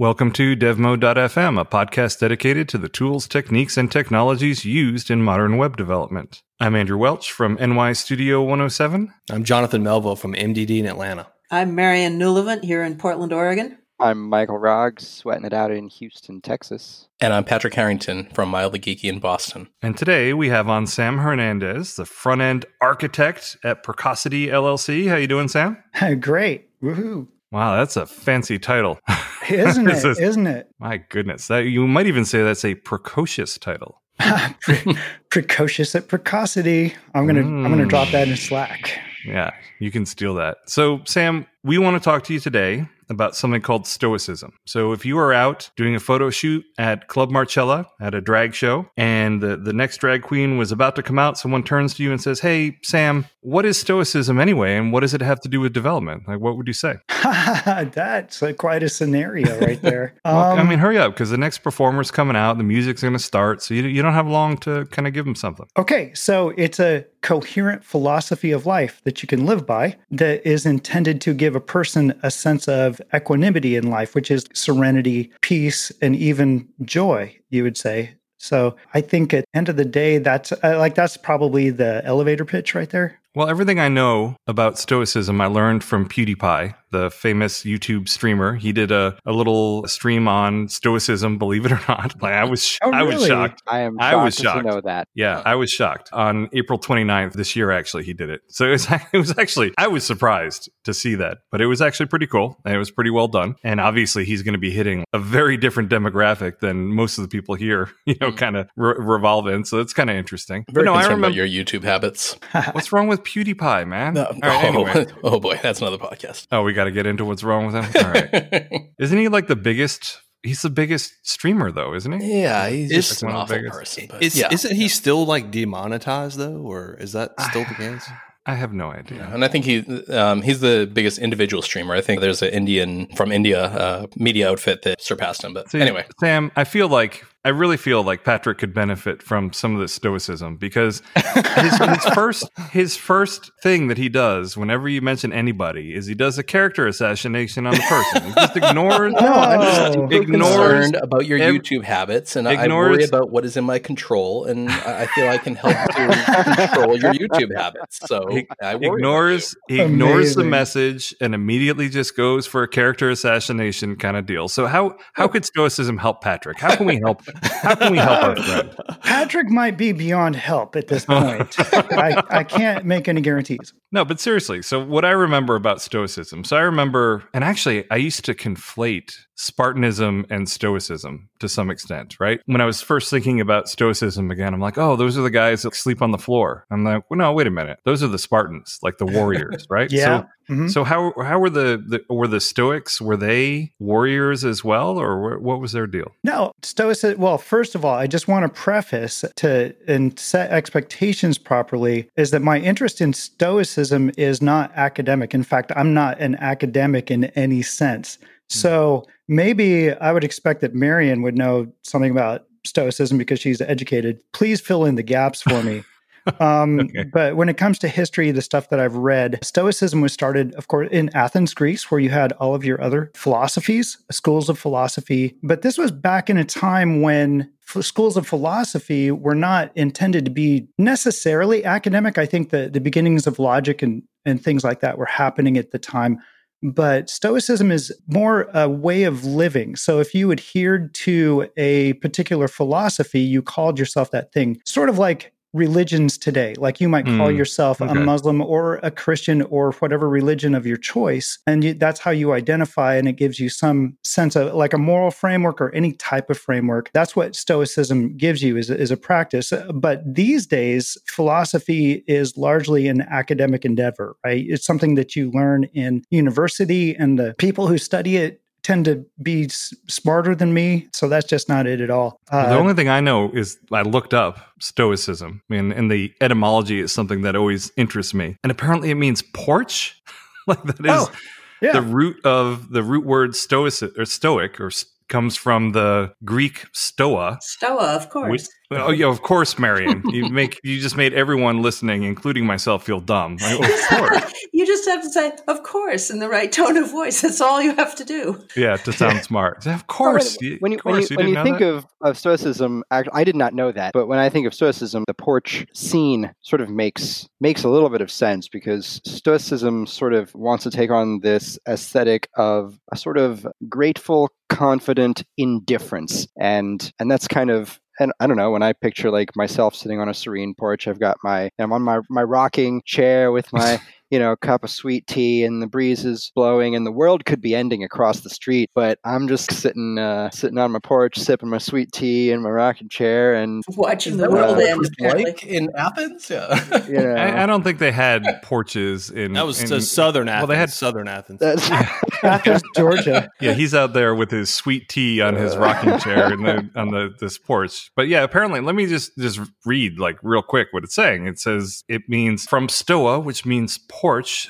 Welcome to DevMode.fm, a podcast dedicated to the tools, techniques, and technologies used in modern web development. I'm Andrew Welch from NY Studio 107. I'm Jonathan Melville from MDD in Atlanta. I'm Marion Newlevant here in Portland, Oregon. I'm Michael Roggs, sweating it out in Houston, Texas. And I'm Patrick Harrington from Mildly Geeky in Boston. And today we have on Sam Hernandez, the front end architect at Precocity LLC. How you doing, Sam? Great. Woohoo. Wow, that's a fancy title. Isn't it? is not it? My goodness. That you might even say that's a precocious title. Pre- precocious at precocity. I'm gonna mm. I'm gonna drop that in Slack. Yeah, you can steal that. So, Sam, we want to talk to you today about something called Stoicism. So if you are out doing a photo shoot at Club Marcella at a drag show and the, the next drag queen was about to come out, someone turns to you and says, Hey, Sam, what is Stoicism anyway? And what does it have to do with development? Like, what would you say? That's a, quite a scenario right there. well, um, I mean, hurry up because the next performer's coming out, the music's going to start. So you, you don't have long to kind of give them something. Okay. So it's a coherent philosophy of life that you can live by that is intended to give a person a sense of equanimity in life, which is serenity, peace, and even joy, you would say. So I think at end of the day, that's uh, like that's probably the elevator pitch right there. Well, everything I know about Stoicism, I learned from PewDiePie, the famous YouTube streamer. He did a, a little stream on Stoicism, believe it or not. Like I was, oh, really? I was shocked. I am. I was shocked. To know that. Yeah, I was shocked. On April 29th this year, actually, he did it. So it was, it was actually, I was surprised to see that, but it was actually pretty cool and it was pretty well done. And obviously, he's going to be hitting a very different demographic than most of the people here, you know, mm. kind of re- revolve in. So it's kind of interesting. Very but no, I remember your YouTube habits. What's wrong with PewDiePie, man. No, right, oh, anyway. oh boy, that's another podcast. Oh, we got to get into what's wrong with him. All right, isn't he like the biggest? He's the biggest streamer, though, isn't he? Yeah, he's just like an awful person. But, is, yeah. Isn't he still like demonetized though, or is that still the case? I have no idea. Yeah, and I think he um, he's the biggest individual streamer. I think there's an Indian from India uh, media outfit that surpassed him. But See, anyway, Sam, I feel like I really feel like Patrick could benefit from some of this stoicism because his, his, first his first thing that he does whenever you mention anybody is he does a character assassination on the person. He just ignores. Oh, no, I'm just ignores about your ev- YouTube habits, and ignores, I worry about what is in my control, and I feel I can help to control your YouTube habits. So he ignores he ignores the message and immediately just goes for a character assassination kind of deal. So how how oh. could stoicism help Patrick? How can we help? How can we help our friend? Patrick might be beyond help at this point. I, I can't make any guarantees. No, but seriously. So, what I remember about Stoicism, so I remember, and actually, I used to conflate Spartanism and Stoicism to some extent, right? When I was first thinking about Stoicism again, I'm like, oh, those are the guys that sleep on the floor. I'm like, well, no, wait a minute. Those are the Spartans, like the warriors, right? yeah. So, mm-hmm. so how how were the, the were the Stoics? Were they warriors as well, or what was their deal? No, Stoics. Well, first of all, I just want to preface to and set expectations properly is that my interest in Stoicism is not academic. In fact, I'm not an academic in any sense. Hmm. So maybe I would expect that Marion would know something about Stoicism because she's educated. Please fill in the gaps for me. Um, okay. But when it comes to history, the stuff that I've read, Stoicism was started, of course, in Athens, Greece, where you had all of your other philosophies, schools of philosophy. But this was back in a time when schools of philosophy were not intended to be necessarily academic. I think the, the beginnings of logic and, and things like that were happening at the time. But Stoicism is more a way of living. So if you adhered to a particular philosophy, you called yourself that thing, sort of like religions today. Like you might call mm, yourself okay. a Muslim or a Christian or whatever religion of your choice. And you, that's how you identify. And it gives you some sense of like a moral framework or any type of framework. That's what Stoicism gives you is, is a practice. But these days, philosophy is largely an academic endeavor, right? It's something that you learn in university and the people who study it tend to be s- smarter than me. So that's just not it at all. Uh, the only thing I know is I looked up Stoicism, and, and the etymology is something that always interests me. And apparently it means porch. like that is oh, yeah. the root of the root word stoic or stoic or comes from the Greek stoa. Stoa, of course. Which, Oh yeah, of course, Marion. You make you just made everyone listening, including myself, feel dumb. I, of course. you just have to say, "Of course," in the right tone of voice. That's all you have to do. Yeah, to sound smart. Of course. when you, when you, when you think of, of Stoicism, I did not know that, but when I think of Stoicism, the porch scene sort of makes makes a little bit of sense because Stoicism sort of wants to take on this aesthetic of a sort of grateful, confident indifference, and and that's kind of and I don't know when I picture like myself sitting on a serene porch, I've got my I'm on my my rocking chair with my you know, a cup of sweet tea and the breeze is blowing and the world could be ending across the street, but I'm just sitting uh, sitting on my porch sipping my sweet tea in my rocking chair and watching the world end. Like in Athens, yeah. you know. I, I, don't think they had porches in. That was in, southern Athens. Well, they had southern Athens. Athens, Georgia. Yeah, he's out there with his sweet tea on his rocking chair in the, on the this porch. But yeah, apparently, let me just just read like real quick what it's saying. It says it means from stoa, which means porch,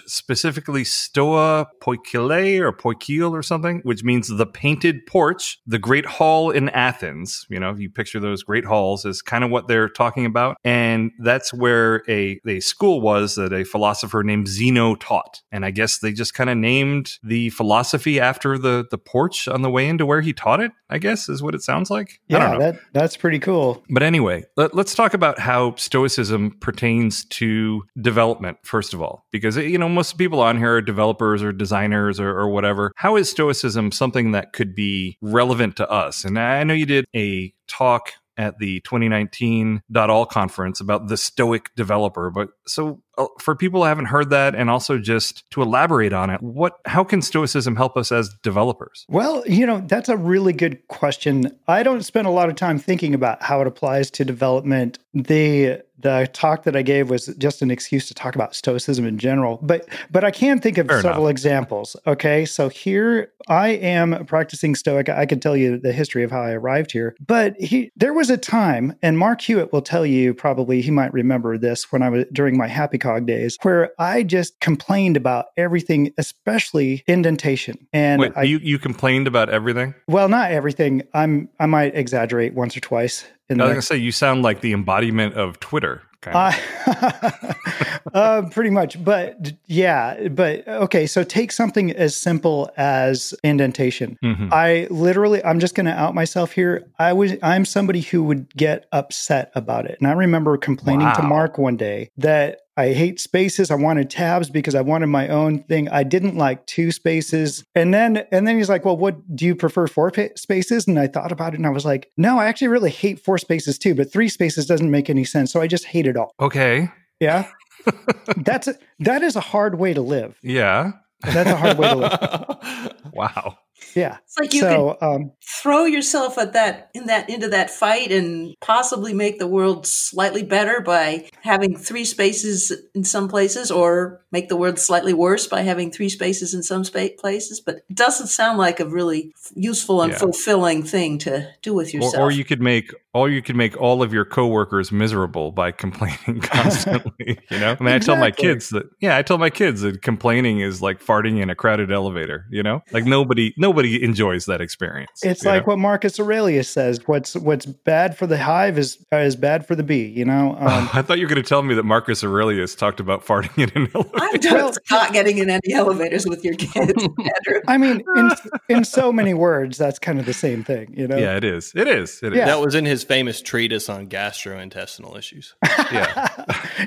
specifically Stoa Poikile or Poikile or something, which means the painted porch, the great hall in Athens. You know, you picture those great halls is kind of what they're talking about. And that's where a, a school was that a philosopher named Zeno taught. And I guess they just kind of named the philosophy after the, the porch on the way into where he taught it, I guess is what it sounds like. Yeah, that, that's pretty cool. But anyway, let, let's talk about how Stoicism pertains to development, first of all, because you know most people on here are developers or designers or, or whatever. How is Stoicism something that could be relevant to us? And I know you did a talk at the 2019 .all conference about the Stoic developer. But so Oh, for people who haven't heard that, and also just to elaborate on it, what how can Stoicism help us as developers? Well, you know that's a really good question. I don't spend a lot of time thinking about how it applies to development. The the talk that I gave was just an excuse to talk about stoicism in general. But but I can think of Fair several enough. examples. Okay, so here I am practicing stoic. I could tell you the history of how I arrived here. But he, there was a time, and Mark Hewitt will tell you probably he might remember this when I was during my Happy Cog days, where I just complained about everything, especially indentation. And Wait, I, you you complained about everything? Well, not everything. I'm I might exaggerate once or twice. I was going to say, you sound like the embodiment of Twitter. Kind of. uh, uh, pretty much, but yeah, but okay. So take something as simple as indentation. Mm-hmm. I literally, I'm just going to out myself here. I was, I'm somebody who would get upset about it, and I remember complaining wow. to Mark one day that I hate spaces. I wanted tabs because I wanted my own thing. I didn't like two spaces. And then and then he's like, "Well, what do you prefer four pa- spaces?" And I thought about it and I was like, "No, I actually really hate four spaces too, but three spaces doesn't make any sense. So I just hate it all." Okay. Yeah. That's a, that is a hard way to live. Yeah. That's a hard way to live. wow. Yeah. It's like you so, could um, throw yourself at that in that into that fight and possibly make the world slightly better by having three spaces in some places, or make the world slightly worse by having three spaces in some spa- places. But it doesn't sound like a really useful and yeah. fulfilling thing to do with yourself. Or, or you could make or you could make all of your coworkers miserable by complaining constantly. you know, I mean, exactly. I tell my kids that. Yeah, I tell my kids that complaining is like farting in a crowded elevator. You know, like nobody nobody enjoys that experience. It's like know? what Marcus Aurelius says: what's what's bad for the hive is is bad for the bee. You know. Um, I thought you were going to tell me that Marcus Aurelius talked about farting in an elevator. I'm just not getting in any elevators with your kids. I mean, in in so many words, that's kind of the same thing. You know. Yeah, it is. It is. It is. Yeah. That was in his famous treatise on gastrointestinal issues. Yeah.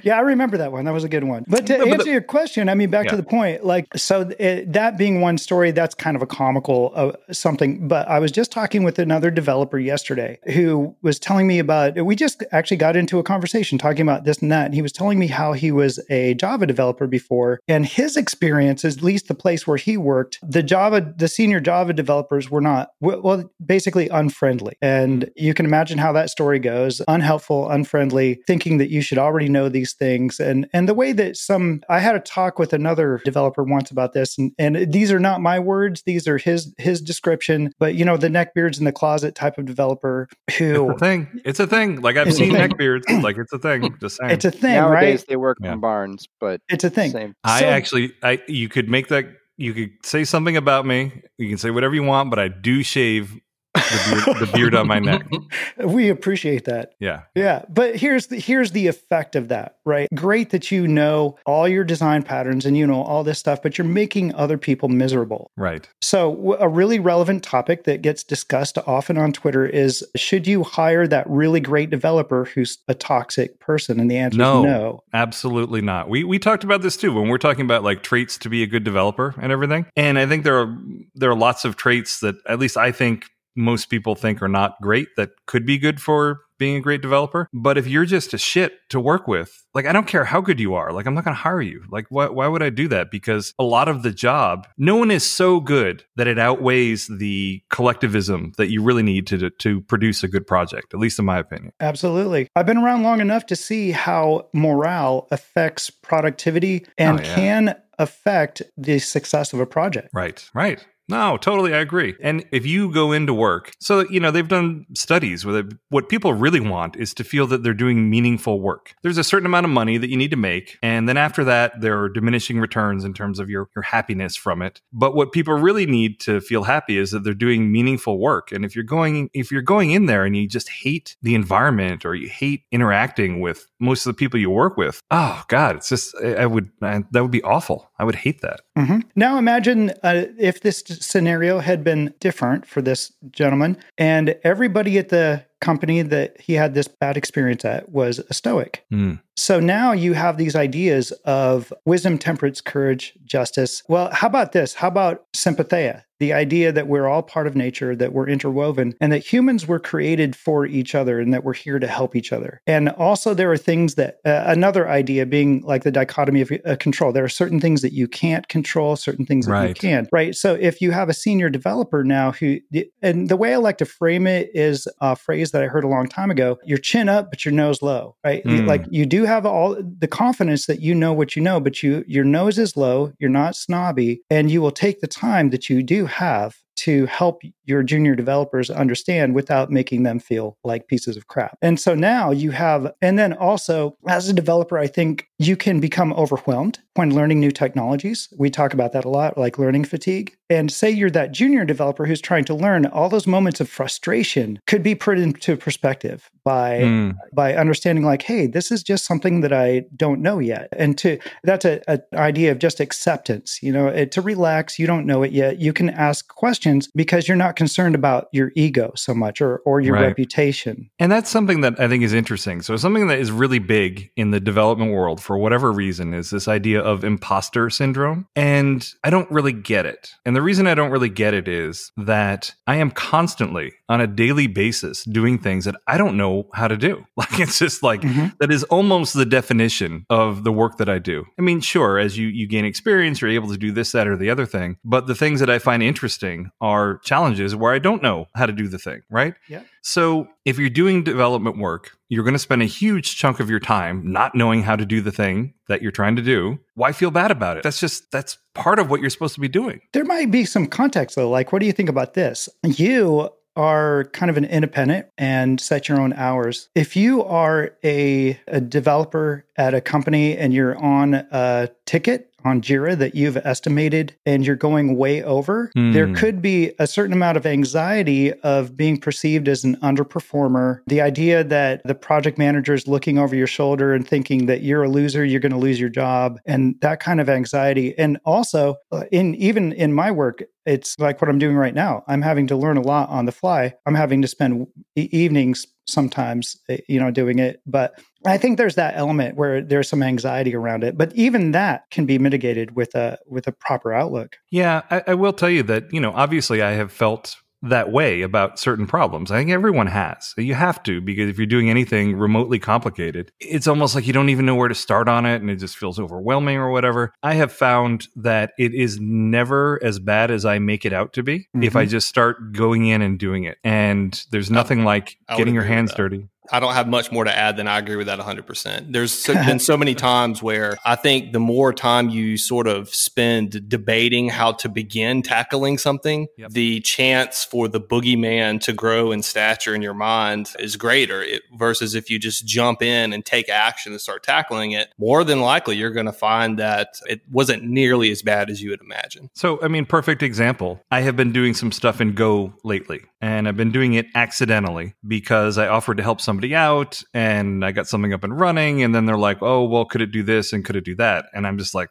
yeah, I remember that one. That was a good one. But to but, answer the, your question, I mean, back yeah. to the point, like, so it, that being one story, that's kind of a comical uh, something. But I was just talking with another developer yesterday who was telling me about, we just actually got into a conversation talking about this and that. And he was telling me how he was a Java developer before. And his experience, at least the place where he worked, the Java, the senior Java developers were not, well, basically unfriendly. And you can imagine how that story goes unhelpful, unfriendly, thinking that you should already know these things. And, and the way that some, I had a talk with another developer once about this, and, and these are not my words, these are his, his description, but you know, the neckbeards in the closet type of developer who. It's a thing. It's a thing. Like I've seen neckbeards. Like it's a thing. Just saying. It's a thing, Nowadays, right? they work yeah. in barns, but it's a thing. Same. I so, actually, I you could make that you could say something about me. You can say whatever you want, but I do shave the beard, the beard on my neck. We appreciate that. Yeah. Yeah. But here's the here's the effect of that, right? Great that you know all your design patterns and you know all this stuff, but you're making other people miserable. Right. So a really relevant topic that gets discussed often on Twitter is should you hire that really great developer who's a toxic person? And the answer no, is no. Absolutely not. We we talked about this too when we're talking about like traits to be a good developer and everything. And I think there are there are lots of traits that at least I think most people think are not great that could be good for being a great developer. But if you're just a shit to work with, like I don't care how good you are, like I'm not going to hire you. Like why, why would I do that? Because a lot of the job, no one is so good that it outweighs the collectivism that you really need to to produce a good project. At least in my opinion. Absolutely, I've been around long enough to see how morale affects productivity and oh, yeah. can affect the success of a project. Right, right. No, totally. I agree. And if you go into work, so, you know, they've done studies where what people really want is to feel that they're doing meaningful work. There's a certain amount of money that you need to make. And then after that, there are diminishing returns in terms of your, your happiness from it. But what people really need to feel happy is that they're doing meaningful work. And if you're going, if you're going in there and you just hate the environment or you hate interacting with most of the people you work with, oh God, it's just, I would, I, that would be awful. I would hate that. Mm-hmm. Now imagine uh, if this scenario had been different for this gentleman, and everybody at the company that he had this bad experience at was a Stoic. Mm. So now you have these ideas of wisdom, temperance, courage, justice. Well, how about this? How about sympatheia? The idea that we're all part of nature, that we're interwoven, and that humans were created for each other and that we're here to help each other. And also, there are things that, uh, another idea being like the dichotomy of uh, control. There are certain things that you can't control, certain things that right. you can, right? So if you have a senior developer now who, and the way I like to frame it is a phrase that I heard a long time ago your chin up, but your nose low, right? Mm. Like you do have all the confidence that you know what you know, but you your nose is low, you're not snobby, and you will take the time that you do have to help your junior developers understand without making them feel like pieces of crap. And so now you have, and then also as a developer, I think you can become overwhelmed when learning new technologies. We talk about that a lot, like learning fatigue. And say you're that junior developer who's trying to learn, all those moments of frustration could be put into perspective by mm. by understanding like, hey, this is just something that I don't know yet. And to that's a, a idea of just acceptance, you know, it, to relax, you don't know it yet. You can ask questions because you're not concerned about your ego so much or or your right. reputation. And that's something that I think is interesting. So something that is really big in the development world for whatever reason is this idea of imposter syndrome. And I don't really get it. And the reason I don't really get it is that I am constantly on a daily basis doing things that I don't know how to do. Like it's just like mm-hmm. that is almost the definition of the work that I do. I mean, sure, as you you gain experience, you're able to do this, that, or the other thing. But the things that I find interesting are challenges where I don't know how to do the thing, right? Yeah. So if you're doing development work, you're going to spend a huge chunk of your time not knowing how to do the thing that you're trying to do. Why feel bad about it? That's just, that's part of what you're supposed to be doing. There might be some context though. Like, what do you think about this? You are kind of an independent and set your own hours. If you are a, a developer at a company and you're on a ticket on Jira that you've estimated and you're going way over, mm. there hmm. could be a certain amount of anxiety of being perceived as an underperformer. The idea that the project manager is looking over your shoulder and thinking that you're a loser, you're going to lose your job, and that kind of anxiety. And also, uh, in even in my work, it's like what I'm doing right now. I'm having to learn a lot on the fly. I'm having to spend evenings sometimes, eh, you know, doing it. But I think there's that element where there's some anxiety around it. But even that can be mitigated with a with a proper outlook. Yeah, I, I will tell you that you know, obviously, I have felt that way about certain problems. I think everyone has. You have to because if you're doing anything remotely complicated, it's almost like you don't even know where to start on it and it just feels overwhelming or whatever. I have found that it is never as bad as I make it out to be mm-hmm. if I mm-hmm. just start going in and doing it. And there's nothing like getting your hands dirty. I don't have much more to add than I agree with that 100%. There's so, been so many times where I think the more time you sort of spend debating how to begin tackling something, yep. the chance for the boogeyman to grow in stature in your mind is greater it, versus if you just jump in and take action and start tackling it. More than likely, you're going to find that it wasn't nearly as bad as you would imagine. So, I mean, perfect example. I have been doing some stuff in Go lately, and I've been doing it accidentally because I offered to help somebody out and I got something up and running. And then they're like, oh, well, could it do this and could it do that? And I'm just like,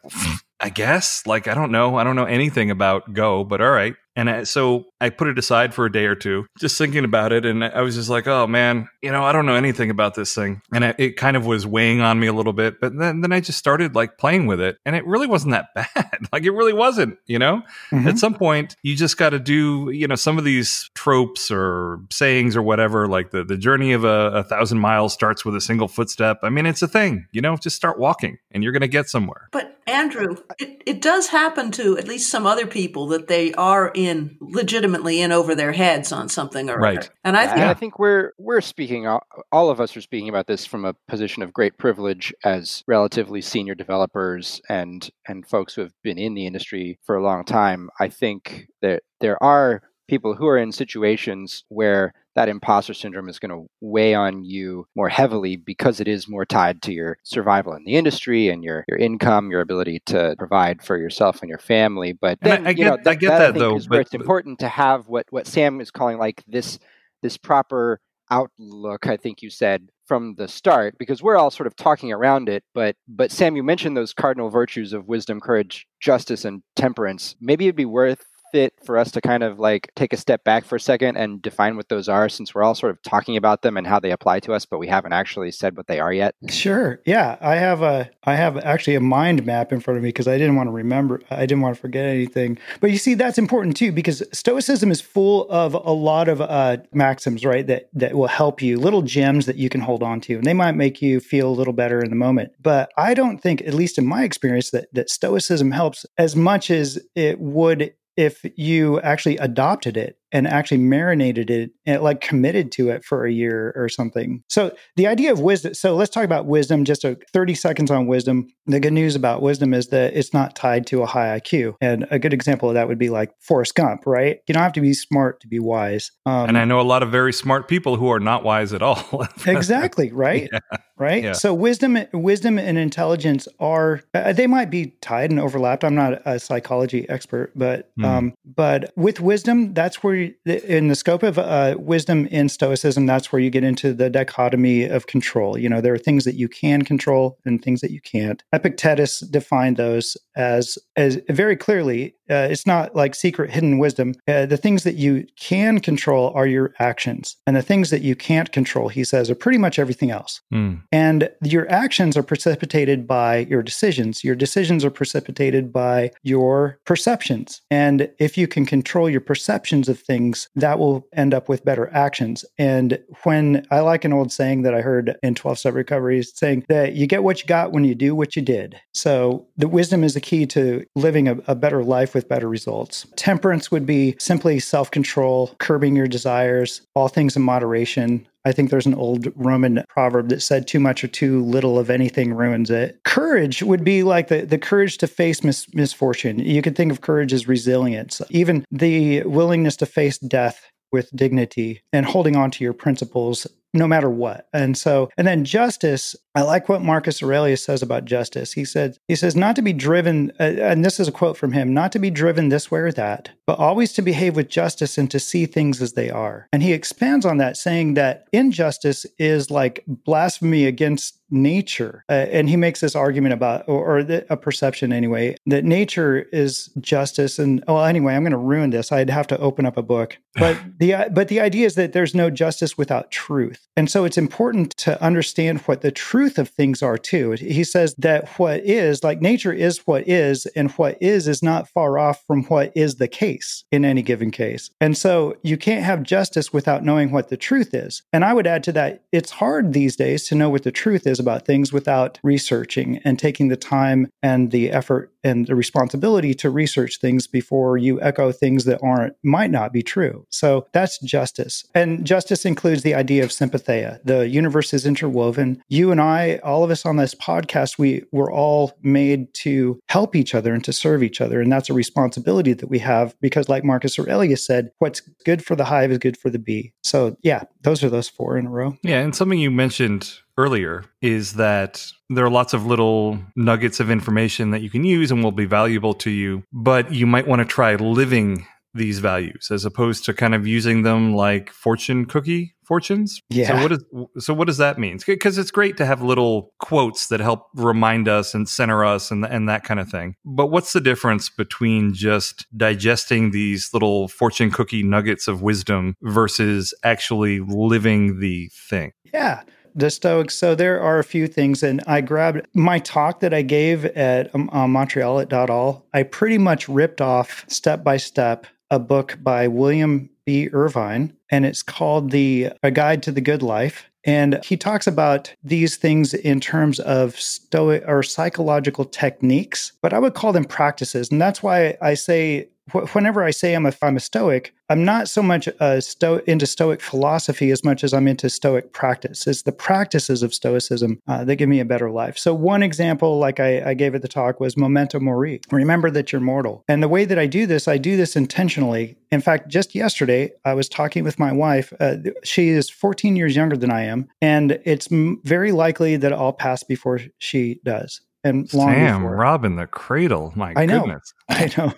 I guess. Like, I don't know. I don't know anything about Go, but all right. And I, so I put it aside for a day or two, just thinking about it. And I was just like, oh man, you know, I don't know anything about this thing. And it, it kind of was weighing on me a little bit. But then, then I just started like playing with it. And it really wasn't that bad. like it really wasn't, you know? Mm-hmm. At some point, you just got to do, you know, some of these tropes or sayings or whatever, like the, the journey of a, a thousand miles starts with a single footstep. I mean, it's a thing, you know, just start walking and you're going to get somewhere. But Andrew, it, it does happen to at least some other people that they are in legitimately in over their heads on something or right. Other. And I think, I think we're we're speaking all of us are speaking about this from a position of great privilege as relatively senior developers and and folks who have been in the industry for a long time. I think that there are people who are in situations where that imposter syndrome is going to weigh on you more heavily because it is more tied to your survival in the industry and your, your income, your ability to provide for yourself and your family. But then, I, I, get, know, I get that, that I though. Is but, where it's important to have what, what Sam is calling like this this proper outlook. I think you said from the start because we're all sort of talking around it. But but Sam, you mentioned those cardinal virtues of wisdom, courage, justice, and temperance. Maybe it'd be worth fit for us to kind of like take a step back for a second and define what those are since we're all sort of talking about them and how they apply to us but we haven't actually said what they are yet. Sure. Yeah. I have a i have actually a mind map in front of me because i didn't want to remember i didn't want to forget anything. But you see that's important too because stoicism is full of a lot of uh, maxims right that that will help you little gems that you can hold on to and they might make you feel a little better in the moment. But i don't think at least in my experience that that stoicism helps as much as it would if you actually adopted it and actually marinated it and like committed to it for a year or something. So the idea of wisdom. So let's talk about wisdom. Just a 30 seconds on wisdom. The good news about wisdom is that it's not tied to a high IQ. And a good example of that would be like Forrest Gump, right? You don't have to be smart to be wise. Um, and I know a lot of very smart people who are not wise at all. exactly. Right. Yeah. Right. Yeah. So wisdom, wisdom and intelligence are, uh, they might be tied and overlapped. I'm not a psychology expert, but, mm. um, but with wisdom, that's where in the scope of uh, wisdom in Stoicism, that's where you get into the dichotomy of control. You know, there are things that you can control and things that you can't. Epictetus defined those as as very clearly. Uh, it's not like secret hidden wisdom. Uh, the things that you can control are your actions, and the things that you can't control, he says, are pretty much everything else. Mm. And your actions are precipitated by your decisions. Your decisions are precipitated by your perceptions. And if you can control your perceptions of things, that will end up with better actions. And when I like an old saying that I heard in 12 step recovery saying that you get what you got when you do what you did. So the wisdom is the key to living a, a better life with better results. Temperance would be simply self control, curbing your desires, all things in moderation, I think there's an old Roman proverb that said too much or too little of anything ruins it. Courage would be like the, the courage to face mis- misfortune. You could think of courage as resilience, even the willingness to face death with dignity and holding on to your principles no matter what. And so, and then justice, I like what Marcus Aurelius says about justice. He said, he says, not to be driven, uh, and this is a quote from him, not to be driven this way or that, but always to behave with justice and to see things as they are. And he expands on that, saying that injustice is like blasphemy against nature. Uh, and he makes this argument about, or, or the, a perception anyway, that nature is justice. And well, anyway, I'm going to ruin this. I'd have to open up a book. But the but the idea is that there's no justice without truth, and so it's important to understand what the truth of things are too. He says that what is like nature is what is, and what is is not far off from what is the case in any given case. And so you can't have justice without knowing what the truth is. And I would add to that, it's hard these days to know what the truth is about things without researching and taking the time and the effort and the responsibility to research things before you echo things that aren't might not be true. So that's justice. And justice includes the idea of sympatheia. The universe is interwoven. You and I, all of us on this podcast, we we're all made to help each other and to serve each other. And that's a responsibility that we have because like Marcus Aurelius said, what's good for the hive is good for the bee. So yeah, those are those four in a row. Yeah, and something you mentioned earlier is that there are lots of little nuggets of information that you can use and will be valuable to you, but you might want to try living these values as opposed to kind of using them like fortune cookie fortunes. Yeah. So what is so what does that mean? Because it's great to have little quotes that help remind us and center us and and that kind of thing. But what's the difference between just digesting these little fortune cookie nuggets of wisdom versus actually living the thing? Yeah the Stoics. So there are a few things, and I grabbed my talk that I gave at um, uh, Montreal at All. I pretty much ripped off step by step a book by William B. Irvine, and it's called the A Guide to the Good Life. And he talks about these things in terms of stoic or psychological techniques, but I would call them practices. And that's why I say whenever I say I'm a, I'm a Stoic, I'm not so much a sto- into Stoic philosophy as much as I'm into Stoic practice. It's the practices of Stoicism uh, that give me a better life. So one example, like I, I gave at the talk, was memento mori. Remember that you're mortal. And the way that I do this, I do this intentionally. In fact, just yesterday, I was talking with my wife. Uh, she is 14 years younger than I am, and it's m- very likely that I'll pass before she does and long Sam. Robbing the cradle. My I know. goodness. I know.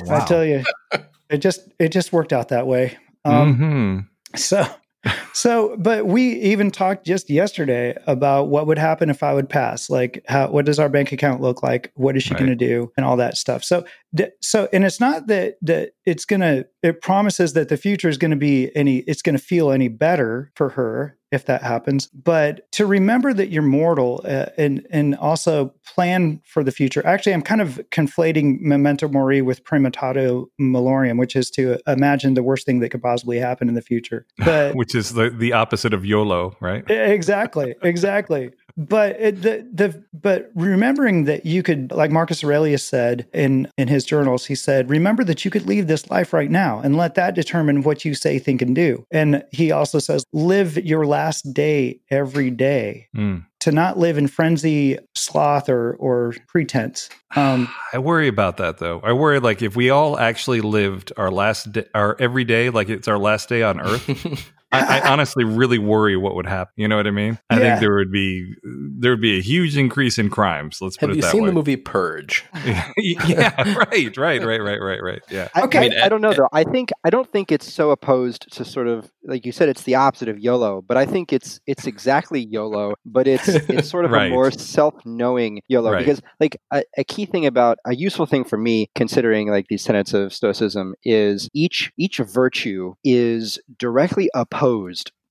Wow. I tell you, it just it just worked out that way. Um, mm-hmm. So so, but we even talked just yesterday about what would happen if I would pass. Like, how what does our bank account look like? What is she right. going to do, and all that stuff. So, so, and it's not that that it's going to. It promises that the future is going to be any. It's going to feel any better for her if that happens. But to remember that you're mortal uh, and and also plan for the future. Actually, I'm kind of conflating memento mori with praemeditatio malorum, which is to imagine the worst thing that could possibly happen in the future. But which is the the opposite of YOLO, right? Exactly, exactly but it, the the but remembering that you could like Marcus Aurelius said in in his journals he said remember that you could leave this life right now and let that determine what you say think and do and he also says live your last day every day mm. to not live in frenzy sloth or or pretense um, I worry about that though. I worry like if we all actually lived our last day, our every day like it's our last day on earth, I, I, honestly really worry what would happen. You know what I mean? I yeah. think there would be there would be a huge increase in crimes. Let's put Have it that way. Have you seen the movie Purge? yeah, right, right, right, right, right, right. Yeah. okay. I, mean, I, don't know though. I think I don't think it's so opposed to sort of like you said. It's the opposite of YOLO, but I think it's it's exactly YOLO, but it's it's sort of right. a more self-knowing YOLO right. because like a, a key thing about a useful thing for me considering like these tenets of Stoicism is each each virtue is directly opposed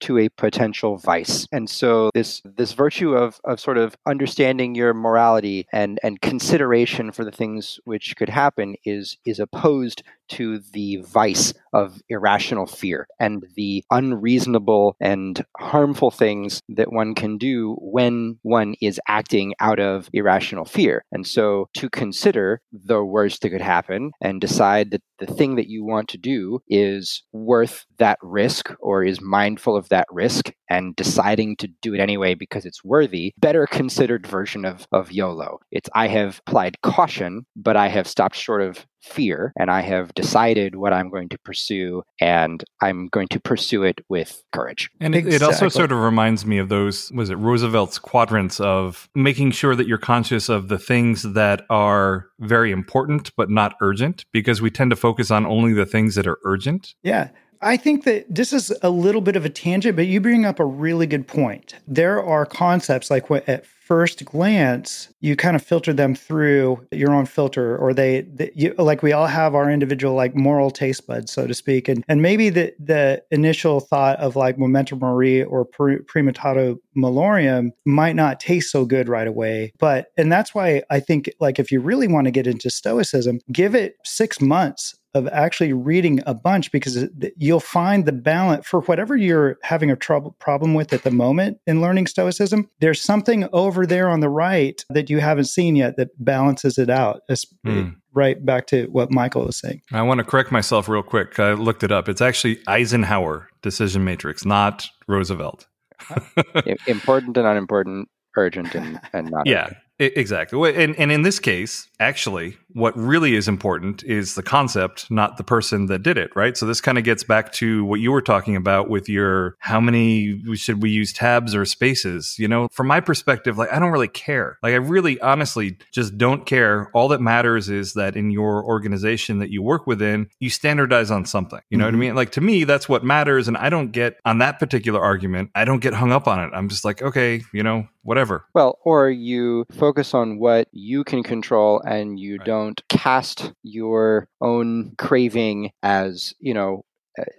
to a potential vice. And so this this virtue of of sort of understanding your morality and and consideration for the things which could happen is is opposed to the vice of irrational fear and the unreasonable and harmful things that one can do when one is acting out of irrational fear. And so to consider the worst that could happen and decide that the thing that you want to do is worth that risk or is mindful of that risk and deciding to do it anyway because it's worthy, better considered version of, of YOLO. It's I have applied caution, but I have stopped short of fear and I have decided what I'm going to pursue and I'm going to pursue it with courage. And exactly. it also sort of reminds me of those, was it Roosevelt's quadrants of making sure that you're conscious of the things that are very important but not urgent because we tend to focus on only the things that are urgent. Yeah. I think that this is a little bit of a tangent, but you bring up a really good point. There are concepts like what at first glance you kind of filter them through your own filter or they, they you, like we all have our individual like moral taste buds so to speak and and maybe the the initial thought of like memento mori or praemeditatio malorum might not taste so good right away but and that's why i think like if you really want to get into stoicism give it 6 months of actually reading a bunch because you'll find the balance for whatever you're having a trouble problem with at the moment in learning stoicism there's something over there on the right that you haven't seen yet that balances it out mm. right back to what michael was saying i want to correct myself real quick i looked it up it's actually eisenhower decision matrix not roosevelt important and unimportant urgent and, and not yeah urgent. exactly and, and in this case actually what really is important is the concept, not the person that did it, right? So this kind of gets back to what you were talking about with your how many should we use tabs or spaces? You know, from my perspective, like I don't really care. Like I really honestly just don't care. All that matters is that in your organization that you work within, you standardize on something. You know mm-hmm. what I mm-hmm. mean? Like to me, that's what matters. And I don't get on that particular argument, I don't get hung up on it. I'm just like, okay, you know, whatever. Well, or you focus on what you can control and you right. don't don't cast your own craving as, you know,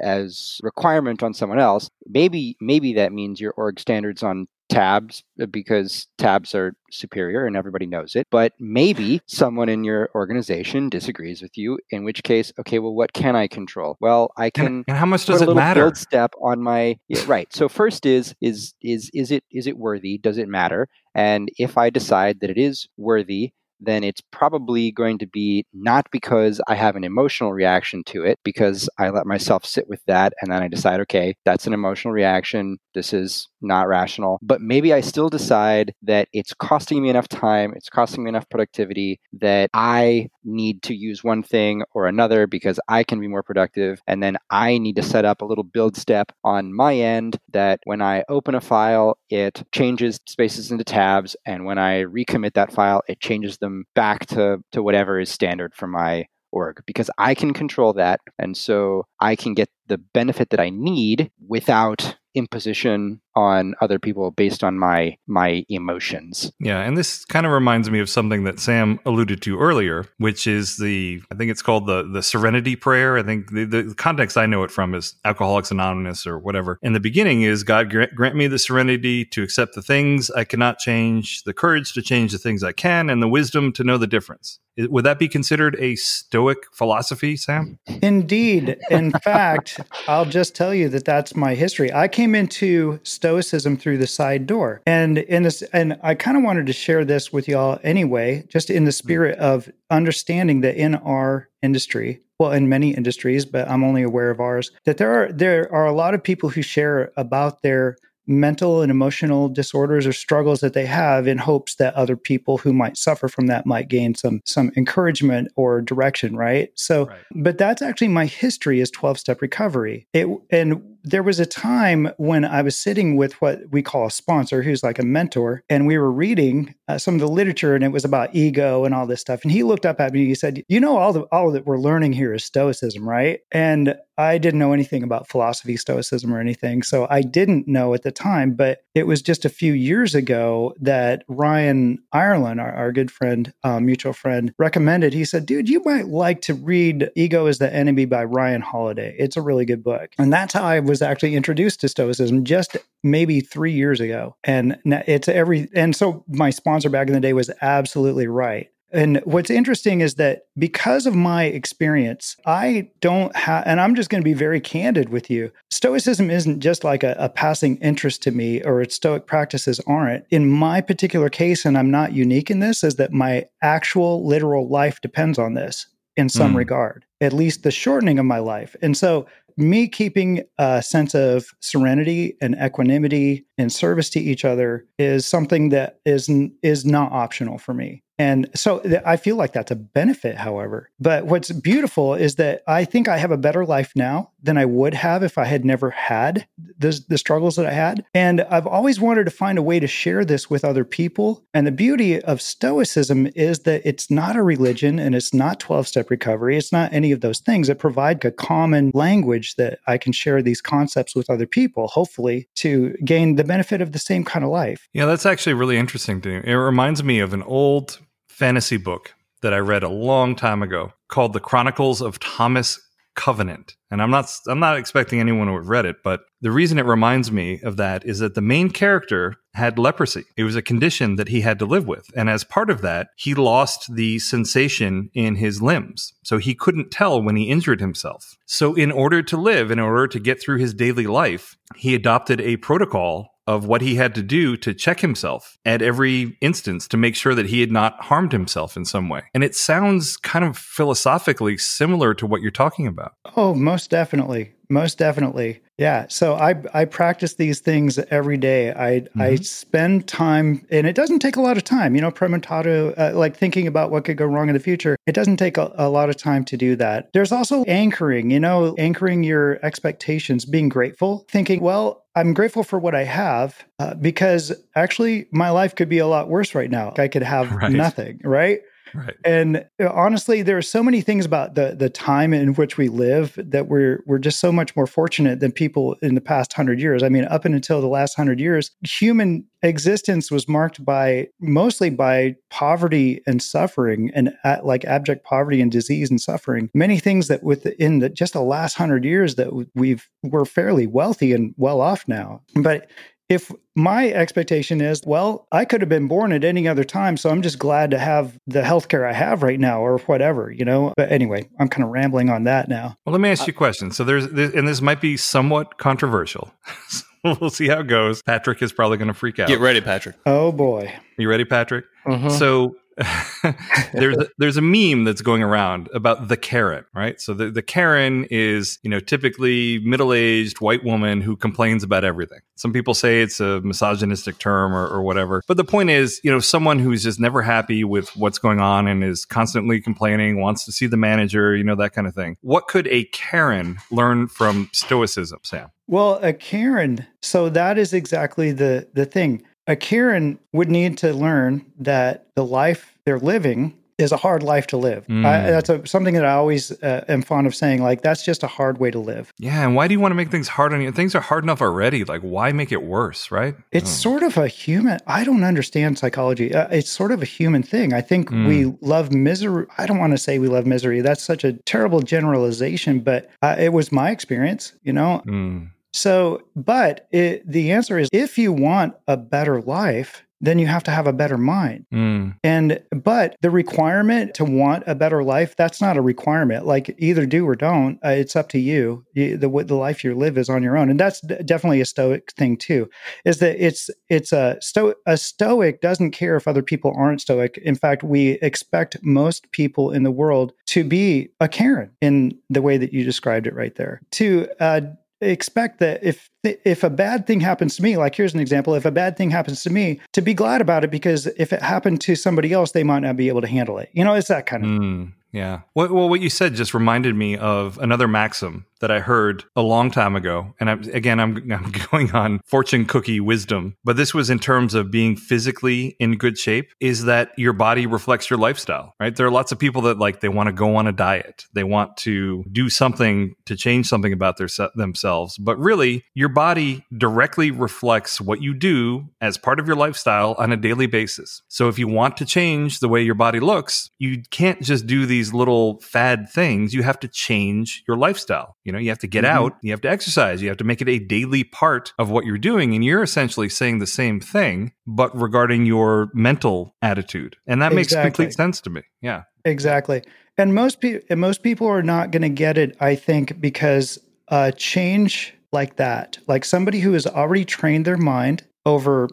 as requirement on someone else. Maybe maybe that means your org standards on tabs uh, because tabs are superior and everybody knows it. But maybe someone in your organization disagrees with you, in which case, okay, well, what can I control? Well, I can. And, and how much does it matter? Build step on my yeah, right. So first is is is is it is it worthy? Does it matter? And if I decide that it is worthy, then it's probably going to be not because I have an emotional reaction to it, because I let myself sit with that and then I decide, okay, that's an emotional reaction. This is not rational. But maybe I still decide that it's costing me enough time, it's costing me enough productivity that I need to use one thing or another because I can be more productive. And then I need to set up a little build step on my end that when I open a file, it changes spaces into tabs. And when I recommit that file, it changes them Um, back to, to whatever is standard for my org because I can control that. And so I can get the benefit that I need without imposition on other people based on my my emotions. Yeah, and this kind of reminds me of something that Sam alluded to earlier, which is the I think it's called the the Serenity Prayer. I think the, the context I know it from is Alcoholics Anonymous or whatever. And the beginning is God grant, grant me the serenity to accept the things I cannot change, the courage to change the things I can, and the wisdom to know the difference. Would that be considered a Stoic philosophy, Sam? Indeed. In fact, I'll just tell you that that's my history. I came into Stoicism through the side door, and in this, and I kind of wanted to share this with y'all anyway, just in the hmm. spirit of understanding that in our industry, well, in many industries, but I'm only aware of ours, that there are there are a lot of people who share about their mental and emotional disorders or struggles that they have in hopes that other people who might suffer from that might gain some some encouragement or direction right so right. but that's actually my history is 12 step recovery it and there was a time when I was sitting with what we call a sponsor, who's like a mentor, and we were reading uh, some of the literature, and it was about ego and all this stuff. And he looked up at me and he said, "You know, all the all that we're learning here is Stoicism, right?" And I didn't know anything about philosophy, Stoicism, or anything, so I didn't know at the time. But it was just a few years ago that Ryan Ireland, our, our good friend, uh, mutual friend, recommended. He said, "Dude, you might like to read Ego is the Enemy by Ryan Holiday. It's a really good book." And that's how I was actually introduced to Stoicism just maybe three years ago. And it's every, and so my sponsor back in the day was absolutely right. And what's interesting is that because of my experience, I don't have, and I'm just going to be very candid with you. Stoicism isn't just like a, a, passing interest to me, or its Stoic practices aren't. In my particular case, and I'm not unique in this, is that my actual literal life depends on this in some mm. regard, at least the shortening of my life. And so me keeping a sense of serenity and equanimity and service to each other is something that is is not optional for me. And so I feel like that's a benefit, however. But what's beautiful is that I think I have a better life now than I would have if I had never had the, the struggles that I had. And I've always wanted to find a way to share this with other people. And the beauty of Stoicism is that it's not a religion and it's not 12 step recovery. It's not any of those things. It provides a common language that I can share these concepts with other people, hopefully, to gain the benefit of the same kind of life. Yeah, that's actually really interesting to me. It reminds me of an old fantasy book that I read a long time ago called The Chronicles of Thomas Covenant. And I'm not I'm not expecting anyone to have read it, but the reason it reminds me of that is that the main character had leprosy. It was a condition that he had to live with. And as part of that, he lost the sensation in his limbs. So he couldn't tell when he injured himself. So in order to live, in order to get through his daily life, he adopted a protocol of what he had to do to check himself at every instance to make sure that he had not harmed himself in some way. And it sounds kind of philosophically similar to what you're talking about. Oh, most definitely. Most definitely. Yeah. So I I practice these things every day. I mm-hmm. I spend time and it doesn't take a lot of time. You know, premeditatio uh, like thinking about what could go wrong in the future. It doesn't take a, a lot of time to do that. There's also anchoring, you know, anchoring your expectations, being grateful, thinking, well, I'm grateful for what I have uh, because actually my life could be a lot worse right now. I could have right. nothing, right? Right. And honestly, there are so many things about the the time in which we live that we're we're just so much more fortunate than people in the past hundred years. I mean, up until the last hundred years, human existence was marked by mostly by poverty and suffering and uh, like abject poverty and disease and suffering many things that within the, just the last hundred years that we've we're fairly wealthy and well off now but if my expectation is, well, I could have been born at any other time, so I'm just glad to have the healthcare I have right now or whatever, you know. But anyway, I'm kind of rambling on that now. Well, let me ask you a question. So there's and this might be somewhat controversial. we'll see how it goes. Patrick is probably going to freak out. Get ready, Patrick. Oh boy. You ready, Patrick? Mm-hmm. So there's a, there's a meme that's going around about the Karen, right? So the, the Karen is, you know, typically middle-aged white woman who complains about everything. Some people say it's a misogynistic term or, or whatever. But the point is, you know, someone who's just never happy with what's going on and is constantly complaining, wants to see the manager, you know, that kind of thing. What could a Karen learn from stoicism, Sam? Well, a Karen, so that is exactly the the thing a Karen would need to learn that the life they're living is a hard life to live. Mm. I, that's a, something that I always uh, am fond of saying. Like that's just a hard way to live. Yeah, and why do you want to make things hard on you? Things are hard enough already. Like why make it worse? Right? It's oh. sort of a human. I don't understand psychology. Uh, it's sort of a human thing. I think mm. we love misery. I don't want to say we love misery. That's such a terrible generalization, but uh, it was my experience. You know. Mm so, but it, the answer is if you want a better life, then you have to have a better mind. Mm. And, but the requirement to want a better life, that's not a requirement. Like either do or don't. Uh, it's up to you. you. The, the life you live is on your own. And that's d- definitely a stoic thing too, is that it's, it's a sto a stoic doesn't care if other people aren't stoic. In fact, we expect most people in the world to be a Karen in the way that you described it right there, to, uh, expect that if if a bad thing happens to me like here's an example if a bad thing happens to me to be glad about it because if it happened to somebody else they might not be able to handle it. You know it's that kind of mm, yeah well, what you said just reminded me of another maxim that I heard a long time ago. And I'm, again, I'm, I'm going on fortune cookie wisdom, but this was in terms of being physically in good shape is that your body reflects your lifestyle, right? There are lots of people that like, they want to go on a diet. They want to do something to change something about their, themselves. But really, your body directly reflects what you do as part of your lifestyle on a daily basis. So if you want to change the way your body looks, you can't just do these little fad things. You have to change your lifestyle. You know, you have to get mm-hmm. out, you have to exercise, you have to make it a daily part of what you're doing. And you're essentially saying the same thing, but regarding your mental attitude. And that makes complete sense to me. Yeah. Exactly. And most people most people are not going to get it, I think, because a change like that, like somebody who has already trained their mind over